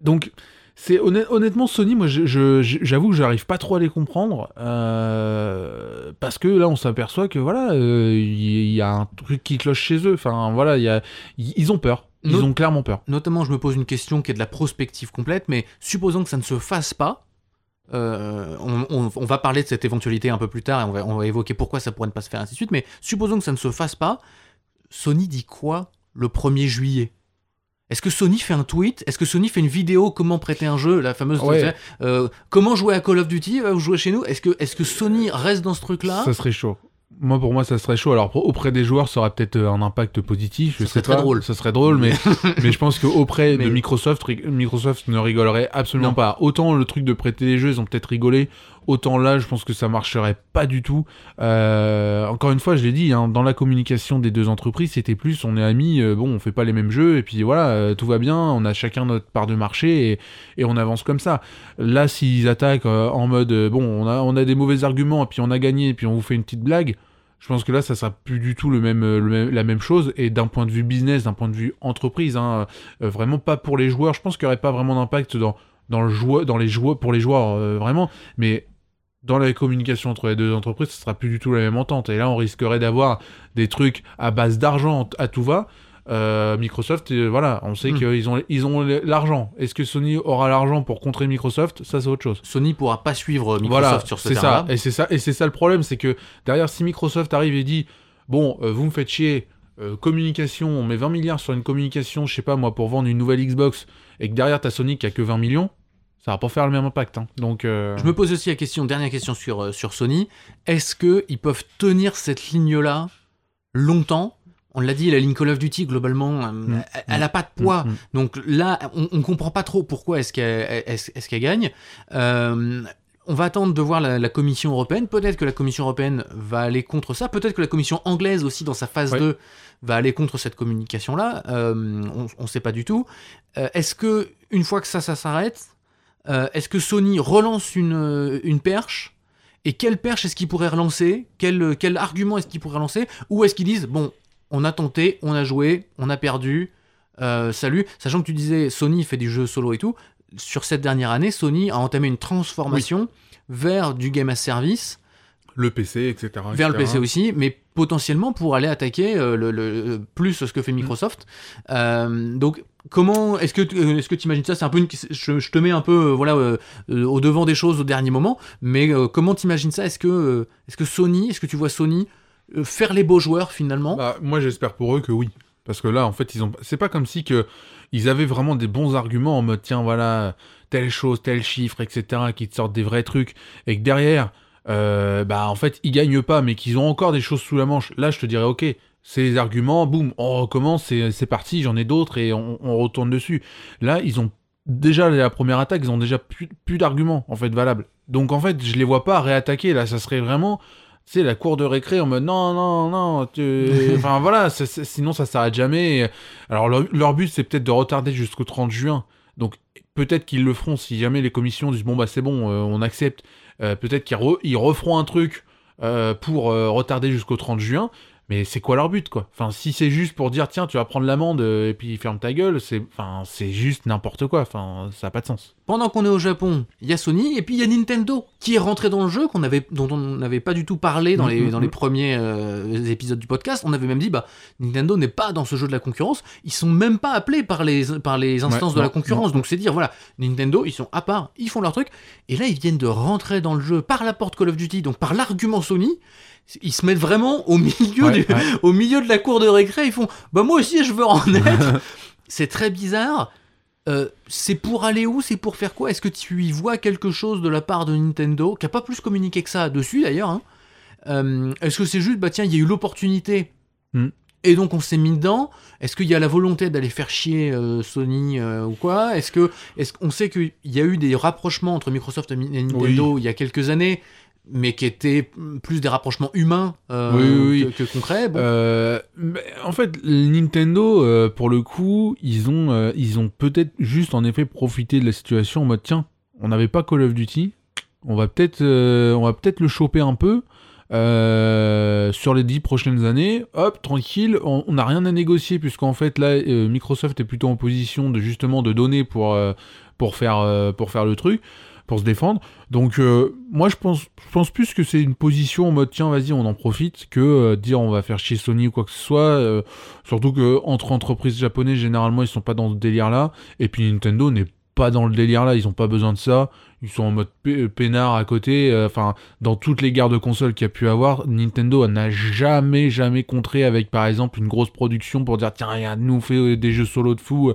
S2: donc, c'est honnêtement Sony, moi j'avoue que j'arrive pas trop à les comprendre euh, parce que là on s'aperçoit que voilà il euh, y, a un truc qui cloche chez eux. Enfin voilà, y a, ils ont peur. Ils ont clairement peur.
S1: Notamment, je me pose une question qui est de la prospective complète, mais supposons que ça ne se fasse pas. Euh, on, va parler de cette éventualité un peu plus tard et on va, on va évoquer pourquoi ça pourrait ne pas se faire ainsi de suite. Mais supposons que ça ne se fasse pas. Sony dit quoi le 1er juillet? Est-ce que Sony fait un tweet? Est-ce que Sony fait une vidéo comment prêter un jeu, la fameuse euh, comment jouer à Call of Duty Vous jouez chez nous? Est-ce que, est que Sony reste dans ce truc-là?
S2: Ça serait chaud. Moi, pour moi, ça serait chaud. Alors, auprès des joueurs, ça aurait peut-être euh, un impact positif. Je ça serait très drôle. Ça serait drôle, mais, mais je pense qu'auprès de Microsoft, Microsoft ne rigolerait absolument pas. Autant le truc de prêter les jeux, ils ont peut-être rigolé. Autant là, je pense que ça marcherait pas du tout. Euh, encore une fois, je l'ai dit, hein, dans la communication des deux entreprises, c'était plus on est amis, euh, bon, on fait pas les mêmes jeux, et puis voilà, euh, tout va bien, on a chacun notre part de marché, et, on avance comme ça. Là, s'ils attaquent en mode, bon, on a, des mauvais arguments, et puis on a gagné, et puis on vous fait une petite blague, je pense que là, ça sera plus du tout le même, la même chose, et d'un point de vue business, d'un point de vue entreprise, hein, vraiment pas pour les joueurs, je pense qu'il n'y aurait pas vraiment d'impact dans, les joueurs, pour les joueurs, vraiment, mais dans la communication entre les deux entreprises, ce sera plus du tout la même entente. Et là, on risquerait d'avoir des trucs à base d'argent à tout va. Euh, Microsoft, euh, voilà, on sait
S1: Hmm.
S2: qu'ils ont, ils ont l'argent. Est-ce que Sony aura l'argent pour contrer Microsoft? Ça, c'est autre chose.
S1: Sony pourra pas suivre Microsoft
S2: Voilà,
S1: sur ce terrain-là.
S2: Et c'est ça, et c'est ça le problème, c'est que derrière, si Microsoft arrive et dit, bon, euh, vous me faites chier, communication, on met 20 milliards sur une communication, je sais pas moi, pour vendre une nouvelle Xbox, et que derrière t'as Sony qui a que 20 millions, ça va pas faire le même impact. hein. Donc, euh,
S1: Je me pose aussi la question, dernière question sur, euh, sur Sony. Est-ce qu'ils peuvent tenir cette ligne-là longtemps? On l'a dit, la ligne Call of Duty, globalement, euh,
S2: Mm.
S1: elle- n'a pas de poids.
S2: Mm, mm.
S1: Donc là, on, on comprend pas trop pourquoi est-ce qu'elle est-ce, est-ce qu'elle gagne. Euh, on va attendre de voir la, la Commission européenne. Peut-être que la Commission européenne va aller contre ça. Peut-être que la Commission anglaise aussi, dans sa phase
S2: Ouais.
S1: 2, va aller contre cette communication-là. Euh, on ne sait pas du tout. Euh, est-ce que une fois que ça, ça s'arrête, euh, est-ce que Sony relance une, euh, une perche et quelle perche est-ce qu'il pourrait relancer quel, quel argument est-ce qu'il pourrait relancer Ou est-ce qu'ils disent, bon, on a tenté, on a joué, on a perdu, euh, salut. Sachant que tu disais, Sony fait du jeu solo et tout. Sur cette dernière année, Sony a entamé une transformation vers du game as service,
S2: le PC, etc.
S1: vers le. PC aussi, mais potentiellement pour aller attaquer euh, le, le- plus ce que fait Microsoft. Euh, donc, comment est-ce que euh, est-ce que tu imagines ça? C'est un peu une, je, te mets un peu euh, voilà euh, au devant des choses au dernier moment, mais euh, comment t'imagines ça? Est-ce que est-ce que Sony, est-ce que tu vois Sony faire les beaux joueurs finalement?
S2: Bah, moi, j'espère pour eux que oui. Parce que là, en fait, ils ont. C'est pas comme si que ils avaient vraiment des bons arguments en mode tiens, voilà, telle chose, tel chiffre, etc., qui te sortent des vrais trucs, et que derrière, bah, en fait, ils gagnent pas, mais qu'ils ont encore des choses sous la manche. Là, je te dirais, ok, c'est les arguments, boum, on recommence, c'est c'est parti, j'en ai d'autres, et on, on retourne dessus. Là, ils ont déjà la première attaque, ils ont déjà plus, plus d'arguments, en fait, valables. Donc, en fait, je les vois pas réattaquer. Là, ça serait vraiment sais, la cour de récré en mode non, non, non, tu... enfin voilà, sinon ça s'arrête jamais. Alors leur, leur but c'est peut-être de retarder jusqu'au 30 juin. Donc peut-être qu'ils le feront si jamais les commissions disent bon bah c'est bon, euh, on accepte. Euh, peut-être qu'ils re- referont un truc euh, pour retarder jusqu'au 30 juin. Mais c'est quoi leur but quoi? Enfin si c'est juste pour dire tiens tu vas prendre l'amende euh, et puis ferme ta gueule, c'est enfin c'est juste n'importe quoi. Enfin ça a pas de sens.
S1: Pendant qu'on est au Japon, il y a Sony et puis il y a Nintendo qui est rentré dans le jeu qu'on avait, dont on n'avait pas du tout parlé dans,
S2: Mhm,
S1: les, dans les
S2: mhm.
S1: premiers euh, épisodes du podcast. On avait même dit bah Nintendo n'est pas dans ce jeu de la concurrence. Ils sont même pas appelés par les par les instances
S2: Ouais,
S1: de la concurrence.
S2: non.
S1: Donc c'est dire voilà Nintendo ils sont à part, ils font leur truc et là ils viennent de rentrer dans le jeu par la porte Call of Duty donc par l'argument Sony. Ils se mettent vraiment au milieu
S2: Ouais,
S1: du,
S2: ouais.
S1: au milieu de la cour de récré, ils font Bah, moi aussi, je veux en être. c'est très bizarre. Euh, c'est pour aller où? C'est pour faire quoi? Est-ce que tu y vois quelque chose de la part de Nintendo, qui a pas plus communiqué que ça dessus d'ailleurs hein? Euh, Est-ce que c'est juste, bah tiens, il y a eu l'opportunité
S2: Hmm.
S1: et donc on s'est mis dedans? Est-ce qu'il y a la volonté d'aller faire chier euh, Sony ou quoi? Est-ce que, est-ce qu'on sait qu'il y a eu des rapprochements entre Microsoft et Nintendo il y a quelques années? Mais qui étaient plus des rapprochements humains euh,
S2: Oui, oui, oui.
S1: Que, que concrets. Bon.
S2: Euh, en fait, Nintendo, euh, pour le coup, ils ont, ils ont peut-être juste en effet profité de la situation en mode tiens, on n'avait pas Call of Duty, on va peut-être, on va peut-être le choper un peu. sur les dix prochaines années, hop, tranquille, on n'a rien à négocier puisqu'en fait là, Microsoft est plutôt en position de justement de donner pour pour faire pour faire le truc, pour se défendre. Donc euh, moi je pense je pense plus que c'est une position en mode tiens vas-y on en profite que euh, dire on va faire chier Sony ou quoi que ce soit. euh, surtout que entre entreprises japonaises généralement ils sont pas dans ce délire là et puis Nintendo n'est pas dans le délire là ils ont pas besoin de ça. Ils sont en mode peinard à côté. Enfin dans toutes les guerres de consoles qu'il y a pu avoir Nintendo n'a jamais jamais contré avec par exemple une grosse production pour dire tiens regarde nous fait des jeux solo de fou.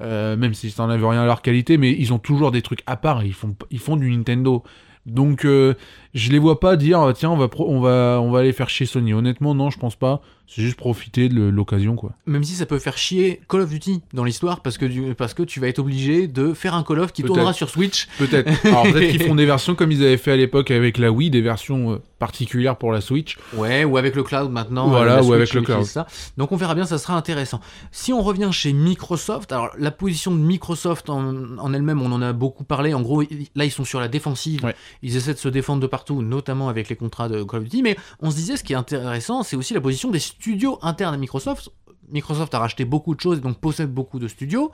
S2: Euh, même si ça n'enlève rien à leur qualité, mais ils ont toujours des trucs à part, ils font, du Nintendo. Donc euh, je les vois pas dire tiens on va, on va, on va aller faire chez Sony. Honnêtement non je pense pas. C'est juste profiter de l'occasion, quoi.
S1: Même si ça peut faire chier Call of Duty dans l'histoire, parce que, du- parce que tu vas être obligé de faire un Call of qui tournera sur Switch.
S2: Peut-être. Alors peut-être qu'ils font des versions comme ils avaient fait à l'époque avec la Wii, des versions euh, particulières pour la Switch.
S1: Ouais, ou avec le cloud maintenant.
S2: Voilà,
S1: euh,
S2: ou avec le cloud.
S1: Ça. Donc on verra bien, ça sera intéressant. Si on revient chez Microsoft, alors la position de Microsoft en, en elle-même, on en a beaucoup parlé. En gros, là ils sont sur la défensive.
S2: Ouais.
S1: Ils essaient de se défendre de partout, notamment avec les contrats de Call of Duty. Mais on se disait, ce qui est intéressant, c'est aussi la position des studios internes à Microsoft. Microsoft a racheté beaucoup de choses et donc possède beaucoup de studios.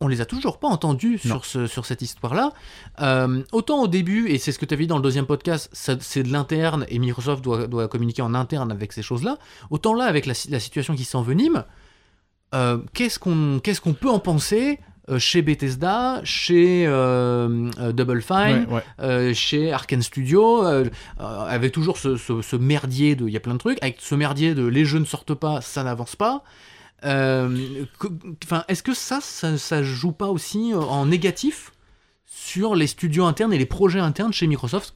S1: On les a toujours pas entendus
S2: Non.
S1: sur, ce, sur cette histoire-là. Euh, autant au début, et c'est ce que tu as vu dans le deuxième podcast, c'est de l'interne et Microsoft doit, doit communiquer en interne avec ces choses-là. Autant là, avec la, la situation qui s'envenime, euh, qu'est-ce qu'on peut en penser chez Bethesda, chez euh, euh, Double Fine,
S2: Ouais, ouais.
S1: euh, chez Arkane Studio, euh, euh, avec toujours ce, ce- ce merdier de. Il y a plein de trucs, avec ce merdier de les jeux ne sortent pas, ça n'avance pas. Euh, Enfin, est-ce que ça, ça, ça joue pas aussi euh, en négatif? Sur les studios internes et les projets internes chez Microsoft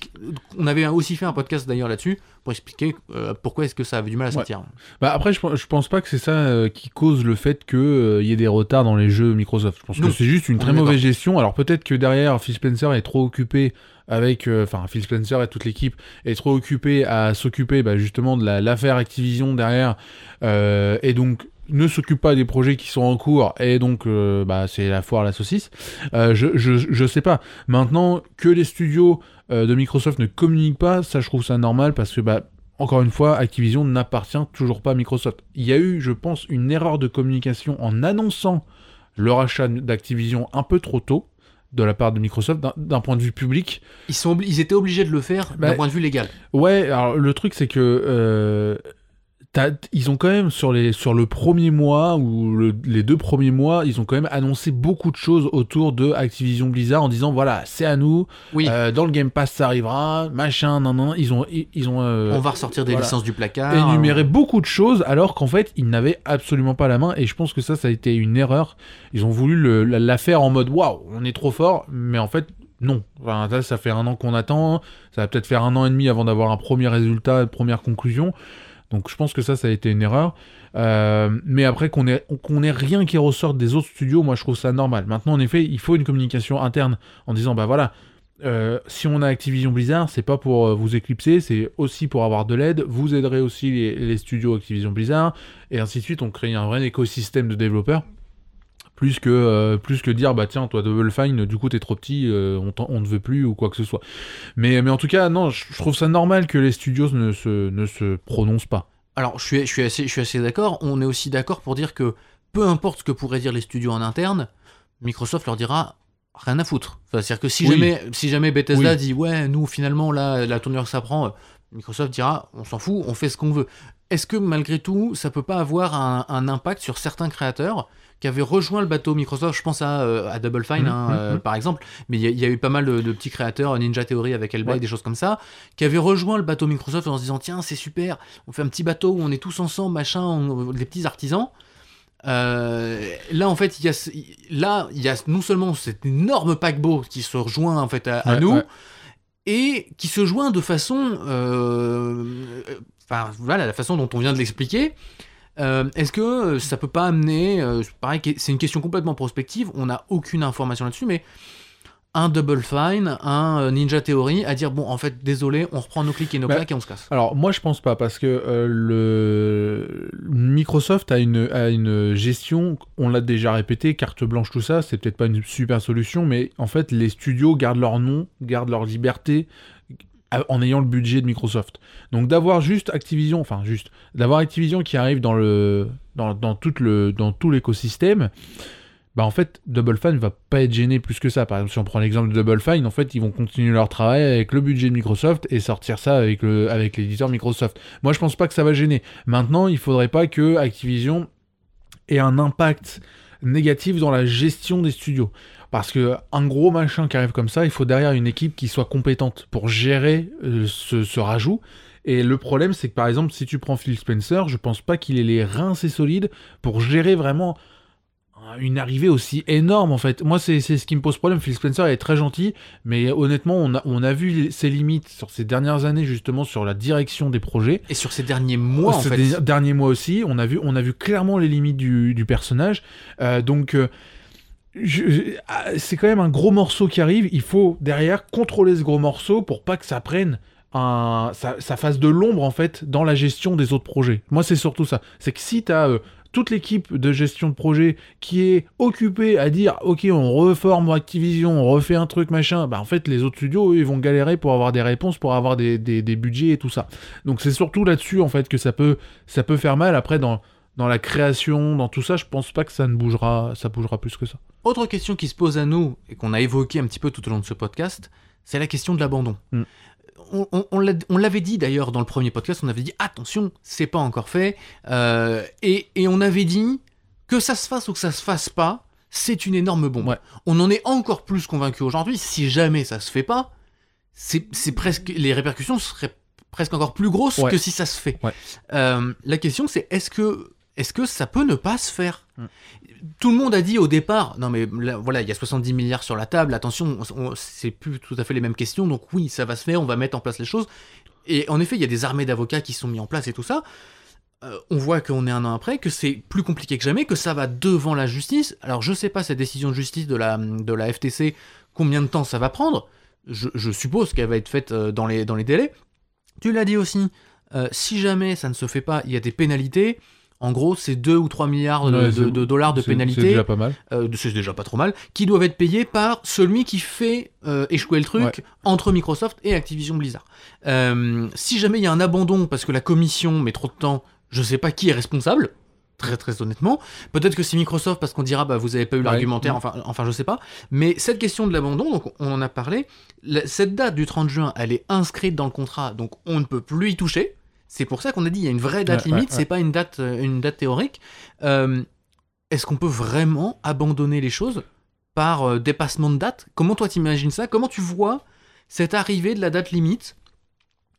S1: On avait aussi fait un podcast d'ailleurs là-dessus pour expliquer euh, pourquoi est-ce que ça avait du mal à
S2: Ouais.
S1: sortir.
S2: Bah après, je, je pense pas que c'est ça euh, qui cause le fait qu'il y ait des retards dans les jeux Microsoft. Je pense
S1: Non.
S2: que c'est juste une très mauvaise gestion. Alors peut-être que derrière, Phil Spencer est trop occupé avec... euh, Enfin, Phil Spencer et toute l'équipe est trop occupé à s'occuper bah, justement de la- l'affaire Activision derrière. euh, et donc ne s'occupe pas des projets qui sont en cours et donc euh, bah, c'est la foire à la saucisse. Euh, je, je, je sais pas. Maintenant que les studios euh, de Microsoft ne communiquent pas, ça je trouve ça normal parce que bah, encore une fois, Activision n'appartient toujours pas à Microsoft. Il y a eu, je pense, une erreur de communication en annonçant le rachat d'Activision un peu trop tôt de la part de Microsoft d'un- point de vue public.
S1: Ils, sont ils étaient obligés de le faire d'un
S2: Bah,
S1: point de vue légal.
S2: Ouais, alors le truc c'est que ils ont quand même sur les sur le premier mois ou le- les deux premiers mois, ils ont quand même annoncé beaucoup de choses autour de Activision Blizzard en disant voilà c'est à nous,
S1: Oui,
S2: euh, dans le Game Pass ça arrivera, machin, non non, ils ont ils, ont euh,
S1: on va ressortir des
S2: voilà.
S1: licences du placard.
S2: énumérer beaucoup de choses alors qu'en fait ils n'avaient absolument pas la main et je pense que ça ça a été une erreur ils ont voulu le- la, la faire en mode waouh on est trop fort mais en fait non enfin, ça, ça fait un an qu'on attend ça va peut-être faire un an et demi avant d'avoir un premier résultat une première conclusion donc je pense que ça ça a été une erreur Euh, mais après qu'on ait, rien qui ressorte des autres studios moi je trouve ça normal maintenant en effet il faut une communication interne en disant bah voilà euh, si on a Activision Blizzard, c'est pas pour euh, vous éclipser, c'est aussi pour avoir de l'aide. Vous aiderez aussi les studios Activision Blizzard, et ainsi de suite. On crée un vrai écosystème de développeurs. Plus que, euh, plus que dire, bah tiens, toi Double Fine, du coup t'es trop petit, euh, on, on ne veut plus ou quoi que ce soit. Mais, mais en tout cas, non, je je trouve ça normal que les studios ne se, ne se prononcent pas.
S1: Alors, je suis, je suis assez, je suis assez d'accord. On est aussi d'accord pour dire que peu importe ce que pourraient dire les studios en interne, Microsoft leur dira rien à foutre. Enfin, C'est-à-dire que si
S2: Oui.
S1: jamais, si jamais Bethesda
S2: Oui.
S1: dit ouais, nous finalement là, la tournure que ça prend, Microsoft dira on s'en fout, on fait ce qu'on veut. Est-ce que malgré tout, ça peut pas avoir un, un impact sur certains créateurs qui avaient rejoint le bateau Microsoft? Je pense à, euh, à Double Fine,
S2: Mhm,
S1: hein,
S2: mhm,
S1: euh, par exemple, mais il y, a- il y a eu pas mal de, de petits créateurs, Ninja Theory avec Hellblade,
S2: Ouais.
S1: des choses comme ça, qui avaient rejoint le bateau Microsoft en se disant tiens, c'est super, on fait un petit bateau où on est tous ensemble, machin, on- les petits artisans. Euh, là, en fait, il y a, là, il y a non seulement cet énorme paquebot qui se rejoint en fait à, à
S2: Ouais,
S1: nous,
S2: ouais.
S1: et qui se joint de façon, euh, enfin voilà, la façon dont on vient de l'expliquer. Euh, Est-ce que euh, ça peut pas amener, euh, pareil, c'est une question complètement prospective, on n'a aucune information là-dessus, mais un Double Fine, un Ninja Theory, à dire bon, en fait, désolé, on reprend nos clics et nos
S2: Bah,
S1: claques et on se casse.
S2: Alors moi je pense pas parce que euh, le Microsoft a une, a une gestion, on l'a déjà répété, carte blanche tout ça, c'est peut-être pas une super solution, mais en fait les studios gardent leur nom, gardent leur liberté en ayant le budget de Microsoft. Donc d'avoir juste Activision, enfin juste d'avoir Activision qui arrive dans le dans, dans tout le dans tout l'écosystème. Bah en fait, Double Fine va pas être gêné plus que ça. Par exemple, si on prend l'exemple de Double Fine, en fait, ils vont continuer leur travail avec le budget de Microsoft et sortir ça avec le avec l'éditeur Microsoft. Moi, je pense pas que ça va gêner. Maintenant, il faudrait pas que Activision ait un impact négatif dans la gestion des studios. Parce que un gros machin qui arrive comme ça, il faut derrière une équipe qui soit compétente pour gérer euh, ce, ce rajout. Et le problème, c'est que par exemple, si tu prends Phil Spencer, je pense pas qu'il ait les reins assez solides pour gérer vraiment une arrivée aussi énorme en fait. Moi, c'est ce qui me pose problème. Phil Spencer est très gentil, mais honnêtement, on a, on a vu ses limites sur ces dernières années, justement, sur la direction des projets.
S1: Et sur ces derniers mois, en
S2: Ces
S1: fait.
S2: derniers- mois aussi, on a vu, on a vu clairement les limites du, du personnage. Euh, donc, euh, c'est quand même un gros morceau qui arrive. Il faut derrière contrôler ce gros morceau pour pas que ça prenne un, ça, fasse de l'ombre en fait dans la gestion des autres projets. Moi, c'est surtout ça. C'est que si tu as toute l'équipe de gestion de projet qui est occupée à dire ok on reforme Activision, on refait un truc machin, bah en fait les autres studios eux, ils vont galérer pour avoir des réponses, pour avoir des, des, des budgets et tout ça. Donc c'est surtout là-dessus en fait que ça peut ça peut faire mal. Après dans dans la création, dans tout ça, je pense pas que ça ne bougera, ça bougera plus que ça.
S1: Autre question qui se pose à nous et qu'on a évoqué un petit peu tout au long de ce podcast, c'est la question de l'abandon.
S2: Mm.
S1: On, on- on l'a- on l'avait dit d'ailleurs dans le premier podcast, on avait dit attention, c'est pas encore fait. Euh, et, et on avait dit que ça se fasse ou que ça se fasse pas, c'est une énorme bombe.
S2: Ouais.
S1: On en est encore plus convaincu aujourd'hui. Si jamais ça se fait pas, c'est c'est presque les répercussions seraient presque encore plus grosses
S2: Ouais.
S1: que si ça se fait.
S2: Ouais.
S1: Euh, la question c'est est-ce que est-ce que ça peut ne pas se faire
S2: Mm.
S1: Tout le monde a dit au départ, non mais là, voilà, il y a 70 milliards sur la table, attention, on- on- c'est plus tout à fait les mêmes questions, donc oui, ça va se faire, on va mettre en place les choses. Et en effet, il y a des armées d'avocats qui sont mis en place et tout ça. Euh, on voit qu'on est un an après, que c'est plus compliqué que jamais, que ça va devant la justice. Alors je sais pas cette décision de justice de la, de la FTC, combien de temps ça va prendre. Je, je suppose qu'elle va être faite euh, dans les, dans les délais. Tu l'as dit aussi, euh, si jamais ça ne se fait pas, il y a des pénalités. En gros, c'est 2 ou 3 milliards de,
S2: Ouais,
S1: de-
S2: c'est-
S1: de dollars de
S2: C'est- C'est
S1: pénalités
S2: déjà pas mal.
S1: euh, c'est déjà pas trop mal, qui doivent être payés par celui qui fait euh, échouer le truc
S2: Ouais.
S1: entre Microsoft et Activision Blizzard. Euh, si jamais il y a un abandon parce que la commission met trop de temps, je sais pas qui est responsable. Très très honnêtement, peut-être que c'est Microsoft parce qu'on dira bah vous avez pas eu
S2: Ouais.
S1: l'argumentaire, enfin enfin je sais pas. Mais cette question de l'abandon, donc on en a parlé. La- cette date du 30 juin, elle est inscrite dans le contrat, donc on ne peut plus y toucher. C'est pour ça qu'on a dit il y a une vraie date limite, c'est pas une date euh, une date théorique. Euh, est-ce qu'on peut vraiment abandonner les choses par euh, dépassement de date? Comment toi t'imagines ça? Comment tu vois cette arrivée de la date limite?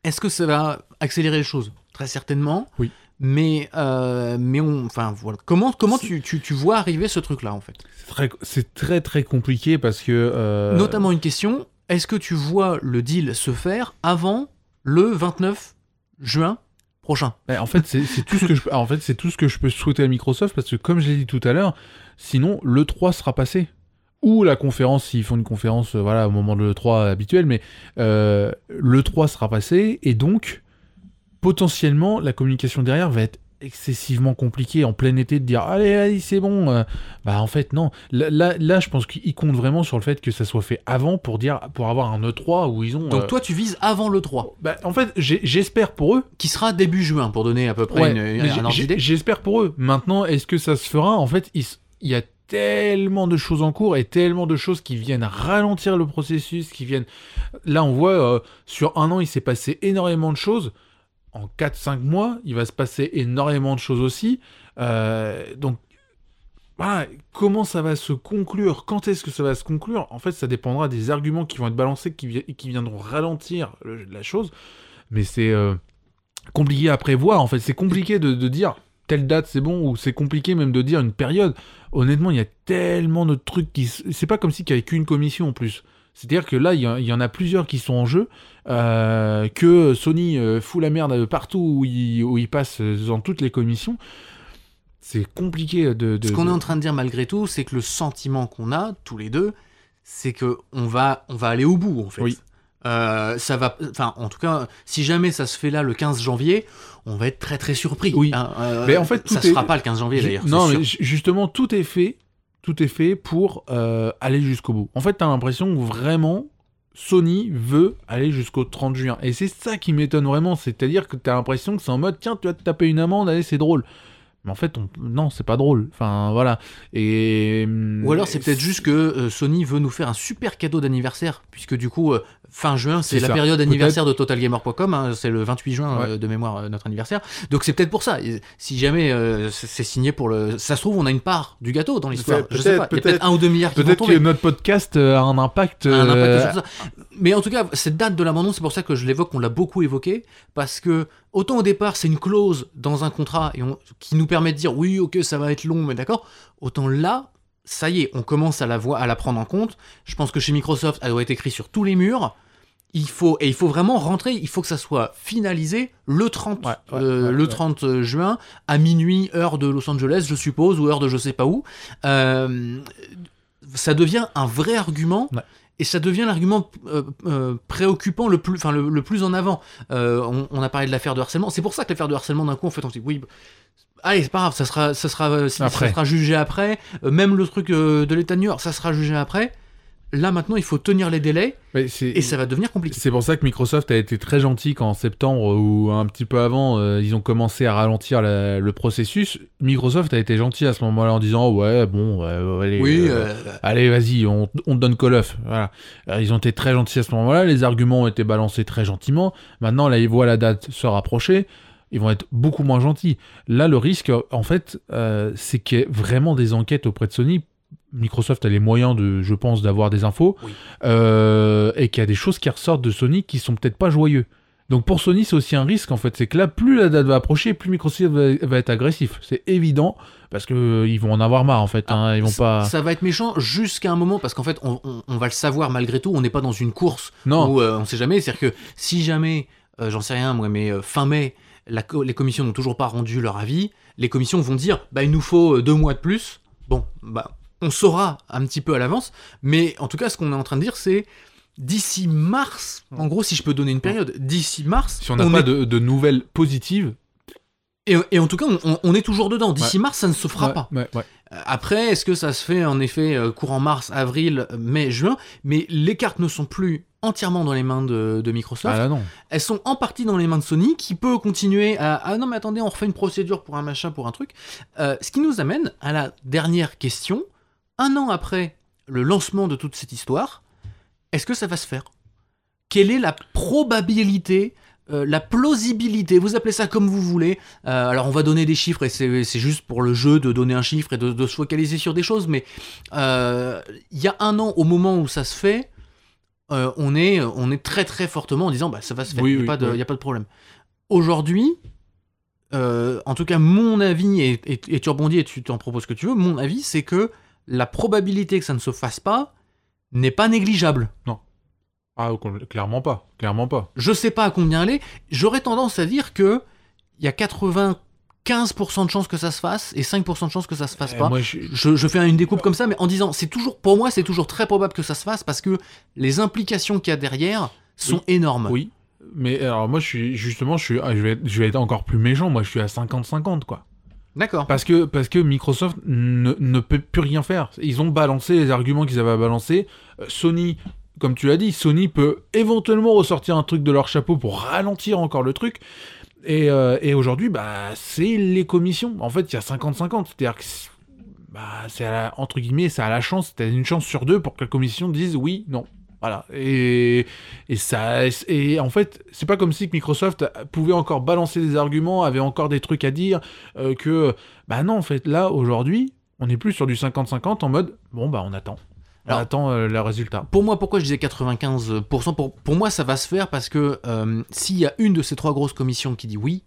S1: Est-ce que ça va accélérer les choses? Très certainement.
S2: Oui.
S1: Mais, euh, mais on, enfin voilà. Comment, comment tu, tu, tu vois arriver ce truc-là en fait?
S2: C'est très, c'est très très compliqué parce que. euh,
S1: Notamment une question est-ce que tu vois le deal se faire avant le 29 juin?
S2: En fait, c'est tout ce que je en fait, c'est tout ce que je peux souhaiter à Microsoft parce que comme je l'ai dit tout à l'heure, sinon le 3 sera passé. Ou la conférence s'ils font une conférence euh, voilà au moment de le 3 habituel mais euh, le 3 sera passé et donc potentiellement la communication derrière va être excessivement compliquée en plein été de dire allez allez c'est bon euh, bah en fait non là, là, là, je pense qu'ils comptent vraiment sur le fait que ça soit fait avant pour dire pour avoir un E3 où ils ont
S1: Donc
S2: euh,
S1: toi tu vises avant le 3,
S2: bah, en fait j'espère pour eux
S1: qui sera début juin pour donner à peu près
S2: Ouais,
S1: une- un ordre d'idée.
S2: J'espère pour eux. Maintenant, est-ce que ça se fera? En fait, il y a tellement de choses en cours et tellement de choses qui viennent ralentir le processus, qui viennent... Là, on voit, euh, sur un an, il s'est passé énormément de choses. En 4-5 mois, il va se passer énormément de choses aussi. Euh, donc, comment ça va se conclure? Quand est-ce que ça va se conclure? En fait, ça dépendra des arguments qui vont être balancés, qui, qui viendront ralentir le- la chose. Mais c'est euh, compliqué à prévoir. En fait, c'est compliqué de, dire telle date c'est bon ou c'est compliqué même de dire une période. Honnêtement, il y a tellement de trucs qui. C'est pas comme si qu'il y avait qu'une commission en plus. C'est-à-dire que là, il y, en a plusieurs qui sont en jeu, euh, que Sony euh, fout la merde partout où il, où il passe euh, dans toutes les commissions. C'est compliqué de. de
S1: Ce qu'on est en train de dire malgré tout, c'est que le sentiment qu'on a tous les deux, c'est que on va, on va aller au bout en fait.
S2: Oui.
S1: Euh, ça va, enfin, en tout cas, si jamais ça se fait là le 15 janvier, on va être très très surpris.
S2: Oui.
S1: hein. Euh,
S2: Mais en fait,
S1: ça
S2: tout
S1: se
S2: est-
S1: fera pas le 15 janvier d'ailleurs.
S2: Non, mais justement, tout est fait. Tout est fait pour euh, aller jusqu'au bout. En fait, t'as l'impression que vraiment Sony veut aller jusqu'au 30 juin. Et c'est ça qui m'étonne vraiment. C'est-à-dire que t'as l'impression que c'est en mode tiens, tu vas te taper une amende, allez, c'est drôle. Mais en fait, on... non, c'est pas drôle. Enfin, voilà. Et.
S1: Ou alors c'est peut-être juste que euh, Sony veut nous faire un super cadeau d'anniversaire, puisque du coup, euh, fin juin, c'est la
S2: ça.
S1: période anniversaire de TotalGamer.com, hein, c'est le 28 juin
S2: Ouais.
S1: euh, de mémoire, euh, notre anniversaire. Donc c'est peut-être pour ça. Et Si jamais euh, c'est signé pour le... Ça se trouve, on a une part du gâteau dans l'histoire.
S2: Peut-être,
S1: Je sais pas. Il y a
S2: peut-être.
S1: un ou deux milliards
S2: Peut-être que notre podcast a un impact.
S1: un impact sur ça. Mais en tout cas, cette date de l'abandon, c'est pour ça que je l'évoque, on l'a beaucoup évoqué, parce que autant au départ c'est une clause dans un contrat et on- qui nous permet de dire oui, ok, ça va être long, mais d'accord. Autant là, ça y est, on commence à la voir, à la prendre en compte. Je pense que chez Microsoft, elle doit être écrite sur tous les murs. Il faut et il faut vraiment rentrer. Il faut que ça soit finalisé le 30,
S2: Ouais, ouais,
S1: euh,
S2: ouais,
S1: le
S2: ouais.
S1: 30 juin à minuit heure de Los Angeles, je suppose, ou heure de je sais pas où. Euh, ça devient un vrai argument. Et ça devient l'argument euh, euh, préoccupant le plus, enfin le, le plus en avant. Euh, on, on a parlé de l'affaire de harcèlement. C'est pour ça que l'affaire de harcèlement d'un coup, en fait, on se dit oui, allez, c'est pas grave, ça sera, ça sera, euh, ça sera jugé après. Euh, même le truc euh, de l'État de New York, ça sera jugé après. Là maintenant, il faut tenir les délais et ça va devenir compliqué.
S2: C'est pour ça que Microsoft a été très gentil quand en septembre ou un petit peu avant, euh, ils ont commencé à ralentir la- le processus. Microsoft a été gentil à ce moment-là en disant ouais bon ouais, ouais, allez,
S1: Oui,
S2: euh, allez vas-y on, on te donne Call of. Voilà. Ils ont été très gentils à ce moment-là. Les arguments ont été balancés très gentiment. Maintenant là ils voient la date se rapprocher. Ils vont être beaucoup moins gentils. Là, le risque, en fait, euh, c'est qu'il y ait vraiment des enquêtes auprès de Sony. Microsoft a les moyens, de, je pense, d'avoir des infos.
S1: Oui.
S2: Euh, et qu'il y a des choses qui ressortent de Sony qui sont peut-être pas joyeux. Donc pour Sony, c'est aussi un risque en fait. C'est que là, plus la date va approcher, plus Microsoft va, être agressif. C'est évident parce que euh, ils vont en avoir marre en fait. hein. Ils vont
S1: ça,
S2: pas.
S1: ça va être méchant jusqu'à un moment parce qu'en fait, on, on- on va le savoir malgré tout. On n'est pas dans une course
S2: Non.
S1: où euh, on sait jamais. C'est-à-dire que si jamais, euh, j'en sais rien moi, mais fin mai, la co- les commissions n'ont toujours pas rendu leur avis, les commissions vont dire, bah il nous faut euh, deux mois de plus. Bon, bah on saura un petit peu à l'avance, mais en tout cas, ce qu'on est en train de dire, c'est d'ici mars. En gros, si je peux donner une période, d'ici mars,
S2: Si on n'a pas
S1: est-
S2: de, de nouvelles positives.
S1: et, et en tout cas, on, est toujours dedans. D'ici mars, ça ne se fera
S2: ouais,
S1: pas.
S2: ouais.
S1: Euh, Après, est-ce que ça se fait en effet euh, courant mars, avril, mai, juin? Mais les cartes ne sont plus entièrement dans les mains de, de Microsoft.
S2: Ah là non.
S1: Elles sont en partie dans les mains de Sony, qui peut continuer à ah non mais attendez, on refait une procédure pour un machin, pour un truc. Euh, ce qui nous amène à la dernière question. Un an après le lancement de toute cette histoire, est-ce que ça va se faire? Quelle est la probabilité euh, la plausibilité, vous appelez ça comme vous voulez. Euh, alors on va donner des chiffres et c'est juste pour le jeu de donner un chiffre et de, de se focaliser sur des choses, mais il y a un an au moment où ça se fait, euh, on, est, on est très très fortement en disant bah, ça va se faire,
S2: Oui,
S1: il n'y a,
S2: oui,
S1: pas de-
S2: oui.
S1: y a pas de problème. Aujourd'hui, euh, en tout cas mon avis, et, et- et tu rebondis et tu t'en proposes ce que tu veux, mon avis c'est que la probabilité que ça ne se fasse pas n'est pas négligeable.
S2: Ah clairement pas. Clairement pas.
S1: Je sais pas à combien elle est. J'aurais tendance à dire que il y a 95% de chances que ça se fasse et 5% de chances que ça se fasse
S2: Eh,
S1: pas.
S2: moi, je-
S1: Je, je fais une découpe comme ça, mais en disant, c'est toujours, pour moi, c'est toujours très probable que ça se fasse parce que les implications qu'il y a derrière sont énormes.
S2: Oui. Mais alors moi je suis justement je suis ah, je vais être, je vais être encore plus méchant moi je suis à 50-50 quoi.
S1: D'accord.
S2: Parce que parce que Microsoft ne, ne peut plus rien faire. Ils ont balancé les arguments qu'ils avaient à balancer. Euh, Sony comme tu l'as dit, Sony peut éventuellement ressortir un truc de leur chapeau pour ralentir encore le truc. Et, euh, et aujourd'hui, bah, c'est les commissions. En fait, il y a 50-50. C'est-à-dire que, bah, c'est entre guillemets, c'est à la chance. T'as une chance sur deux pour que la commission dise oui, non. Voilà. Et, et ça, et en fait, c'est pas comme si Microsoft pouvait encore balancer des arguments, avait encore des trucs à dire, euh, que, bah non, en fait, là, aujourd'hui, on est plus sur du 50-50 en mode, bon, bah, on attend. On
S1: Alors-
S2: attend euh, le résultat.
S1: Pour moi, pourquoi je disais 95% pour, pour moi, ça va se faire parce que euh, s'il y a une de ces trois grosses commissions qui dit oui,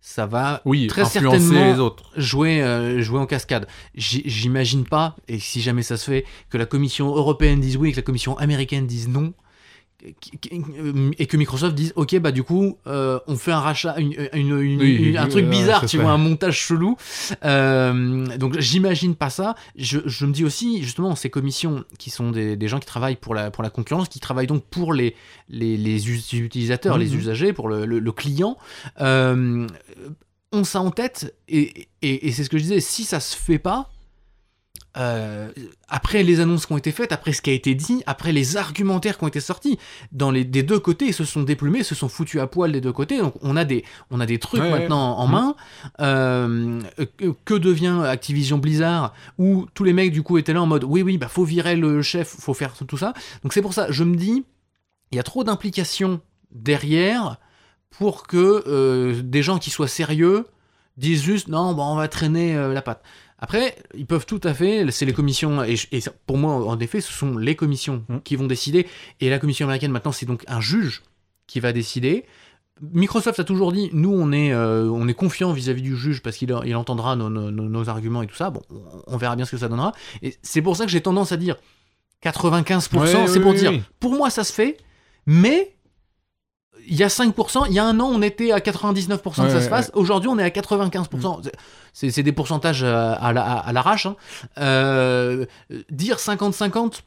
S1: ça va
S2: Oui,
S1: très certainement
S2: les autres.
S1: jouer, euh, jouer en cascade. J'imagine pas, et si jamais ça se fait, que la commission européenne dise oui et que la commission américaine dise non, et que Microsoft dise ok bah du coup euh, on fait un rachat une, une- une-
S2: Oui,
S1: une- un truc
S2: euh,
S1: bizarre tu vois un montage chelou. Euh, donc j'imagine pas ça. Je, je me dis aussi justement ces commissions qui sont des, des gens qui travaillent pour la, pour la concurrence qui travaillent donc pour les, les, utilisateurs les
S2: Mhm.
S1: usagers pour le, le- le client. Euh, ont ça en tête et, et- et c'est ce que je disais si ça se fait pas euh, après les annonces qui ont été faites, après ce qui a été dit, après les argumentaires qui ont été sortis, dans les des deux côtés, ils se sont déplumés, ils se sont foutus à poil des deux côtés. Donc on a des on a des trucs
S2: Ouais, ouais.
S1: maintenant en
S2: Mhm.
S1: main. Euh, que, devient Activision Blizzard où tous les mecs du coup étaient là en mode oui oui bah faut virer le chef, faut faire tout ça. Donc c'est pour ça je me dis il y a trop d'implications derrière pour que euh, des gens qui soient sérieux disent juste non bon on va traîner la patte. Après, ils peuvent tout à fait, c'est les commissions, et, pour moi, en effet, ce sont les commissions
S2: Mm.
S1: qui vont décider, et la commission américaine, maintenant, c'est donc un juge qui va décider. Microsoft a toujours dit, nous on est, euh, on est confiant vis-à-vis du juge parce qu'il il entendra nos, nos- nos- nos arguments et tout ça. Bon, on verra bien ce que ça donnera. Et c'est pour ça que j'ai tendance à dire 95%,
S2: Ouais,
S1: c'est
S2: oui,
S1: pour
S2: oui,
S1: dire,
S2: oui.
S1: pour moi ça se fait, mais il y a 5%, il y a un an on était à 99% que ça
S2: Ouais,
S1: se
S2: ouais,
S1: fasse, aujourd'hui on est à 95%. C'est- C'est des pourcentages euh, à, la- à l'arrache. hein. Euh, dire 50-50,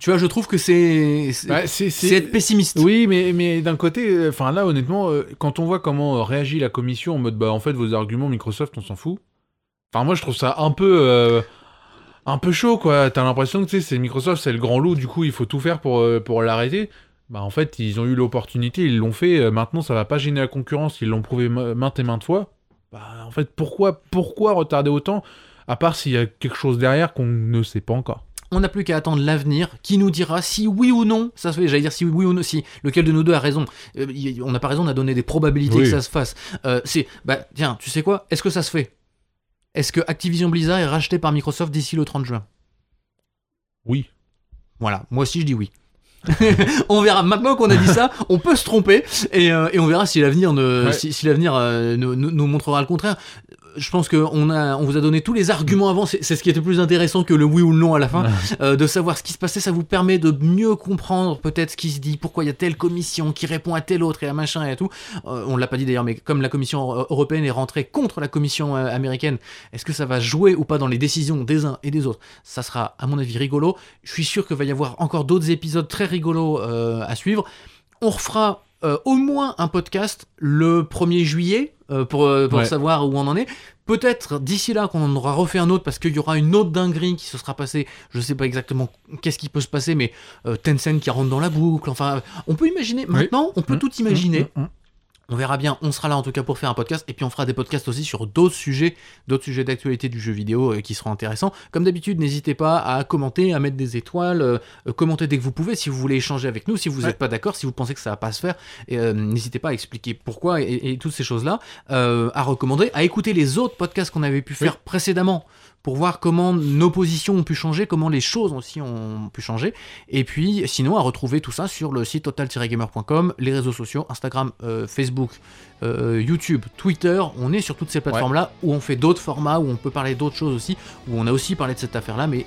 S1: tu vois, je trouve que c'est c'est
S2: Bah,
S1: être pessimiste.
S2: Oui, mais, mais d'un côté, enfin là, honnêtement, euh, quand on voit comment réagit la commission en mode, bah en fait, vos arguments Microsoft, on s'en fout. Enfin, moi, je trouve ça un peu, euh, un peu chaud, quoi. T'as l'impression que c'est Microsoft, c'est le grand loup, du coup, il faut tout faire pour, euh, pour l'arrêter. Bah en fait, ils ont eu l'opportunité, ils l'ont fait. euh, maintenant, ça va pas gêner la concurrence. Ils l'ont prouvé ma- maintes et maintes fois. Bah en fait, pourquoi, pourquoi retarder autant À part s'il y a quelque chose derrière qu'on ne sait pas encore?
S1: On n'a plus qu'à attendre l'avenir qui nous dira si oui ou non ça se fait. J'allais dire si oui ou non, si lequel de nous deux a raison. Euh, on n'a pas raison, on a donné des probabilités
S2: Oui.
S1: que ça se fasse. Euh, c'est, bah tiens, tu sais quoi? Est-ce que ça se fait? Est-ce que Activision Blizzard est racheté par Microsoft d'ici le 30 juin?
S2: Oui.
S1: Voilà, moi aussi je dis oui. on verra. Maintenant qu'on a dit ça, on peut se tromper et, euh, et on verra si l'avenir ne,
S2: Ouais.
S1: si, si l'avenir euh, nous, nous- nous montrera le contraire. Je pense qu'on a, on vous a donné tous les arguments avant. C'est ce qui était plus intéressant que le oui ou le non à la fin. Euh, de savoir ce qui se passait, ça vous permet de mieux comprendre peut-être ce qui se dit, pourquoi il y a telle commission qui répond à telle autre et à machin et à tout. Euh, on l'a pas dit d'ailleurs, mais comme la commission euro- européenne est rentrée contre la commission euh, américaine, est-ce que ça va jouer ou pas dans les décisions des uns et des autres? Ça sera à mon avis rigolo. Je suis sûr qu'il va y avoir encore d'autres épisodes très rigolos euh, à suivre. On refera euh, au moins un podcast le 1er juillet euh, pour, euh, pour
S2: Ouais.
S1: savoir où on en est. Peut-être d'ici là qu'on en aura refait un autre parce qu'il y aura une autre dinguerie qui se sera passée. Je sais pas exactement qu'est-ce qui peut se passer, mais euh, Tencent qui rentre dans la boucle. Enfin, on peut imaginer. Maintenant, on peut
S2: Mmh.
S1: tout imaginer.
S2: Mmh, mmh.
S1: On verra bien, on sera là en tout cas pour faire un podcast, et puis on fera des podcasts aussi sur d'autres sujets, d'autres sujets d'actualité du jeu vidéo euh, qui seront intéressants. Comme d'habitude, n'hésitez pas à commenter, à mettre des étoiles, euh, euh, commenter dès que vous pouvez, si vous voulez échanger avec nous, si vous n'êtes
S2: Ouais.
S1: pas d'accord, si vous pensez que ça va pas se faire, euh, n'hésitez pas à expliquer pourquoi et, et toutes ces choses-là, euh, à recommander, à écouter les autres podcasts qu'on avait pu faire précédemment pour voir comment nos positions ont pu changer, comment les choses aussi ont pu changer. Et puis, sinon, à retrouver tout ça sur le site total-gamer.com, les réseaux sociaux, Instagram, euh, Facebook, euh, YouTube, Twitter. On est sur toutes ces plateformes-là où on fait d'autres formats, où on peut parler d'autres choses aussi, où on a aussi parlé de cette affaire-là, mais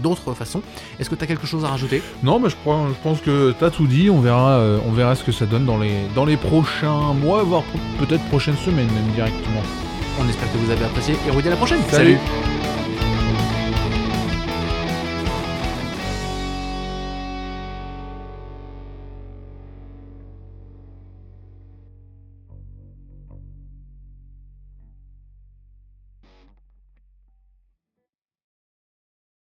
S1: d'autres façons. Est-ce que tu as quelque chose à rajouter?
S2: Non, mais je, crois, je pense que t'as tout dit. On verra, euh, on verra ce que ça donne dans les, dans les prochains mois, voire peut-être prochaines semaines même directement.
S1: On espère que vous avez apprécié et on vous dit à la prochaine.
S2: Salut.
S1: Salut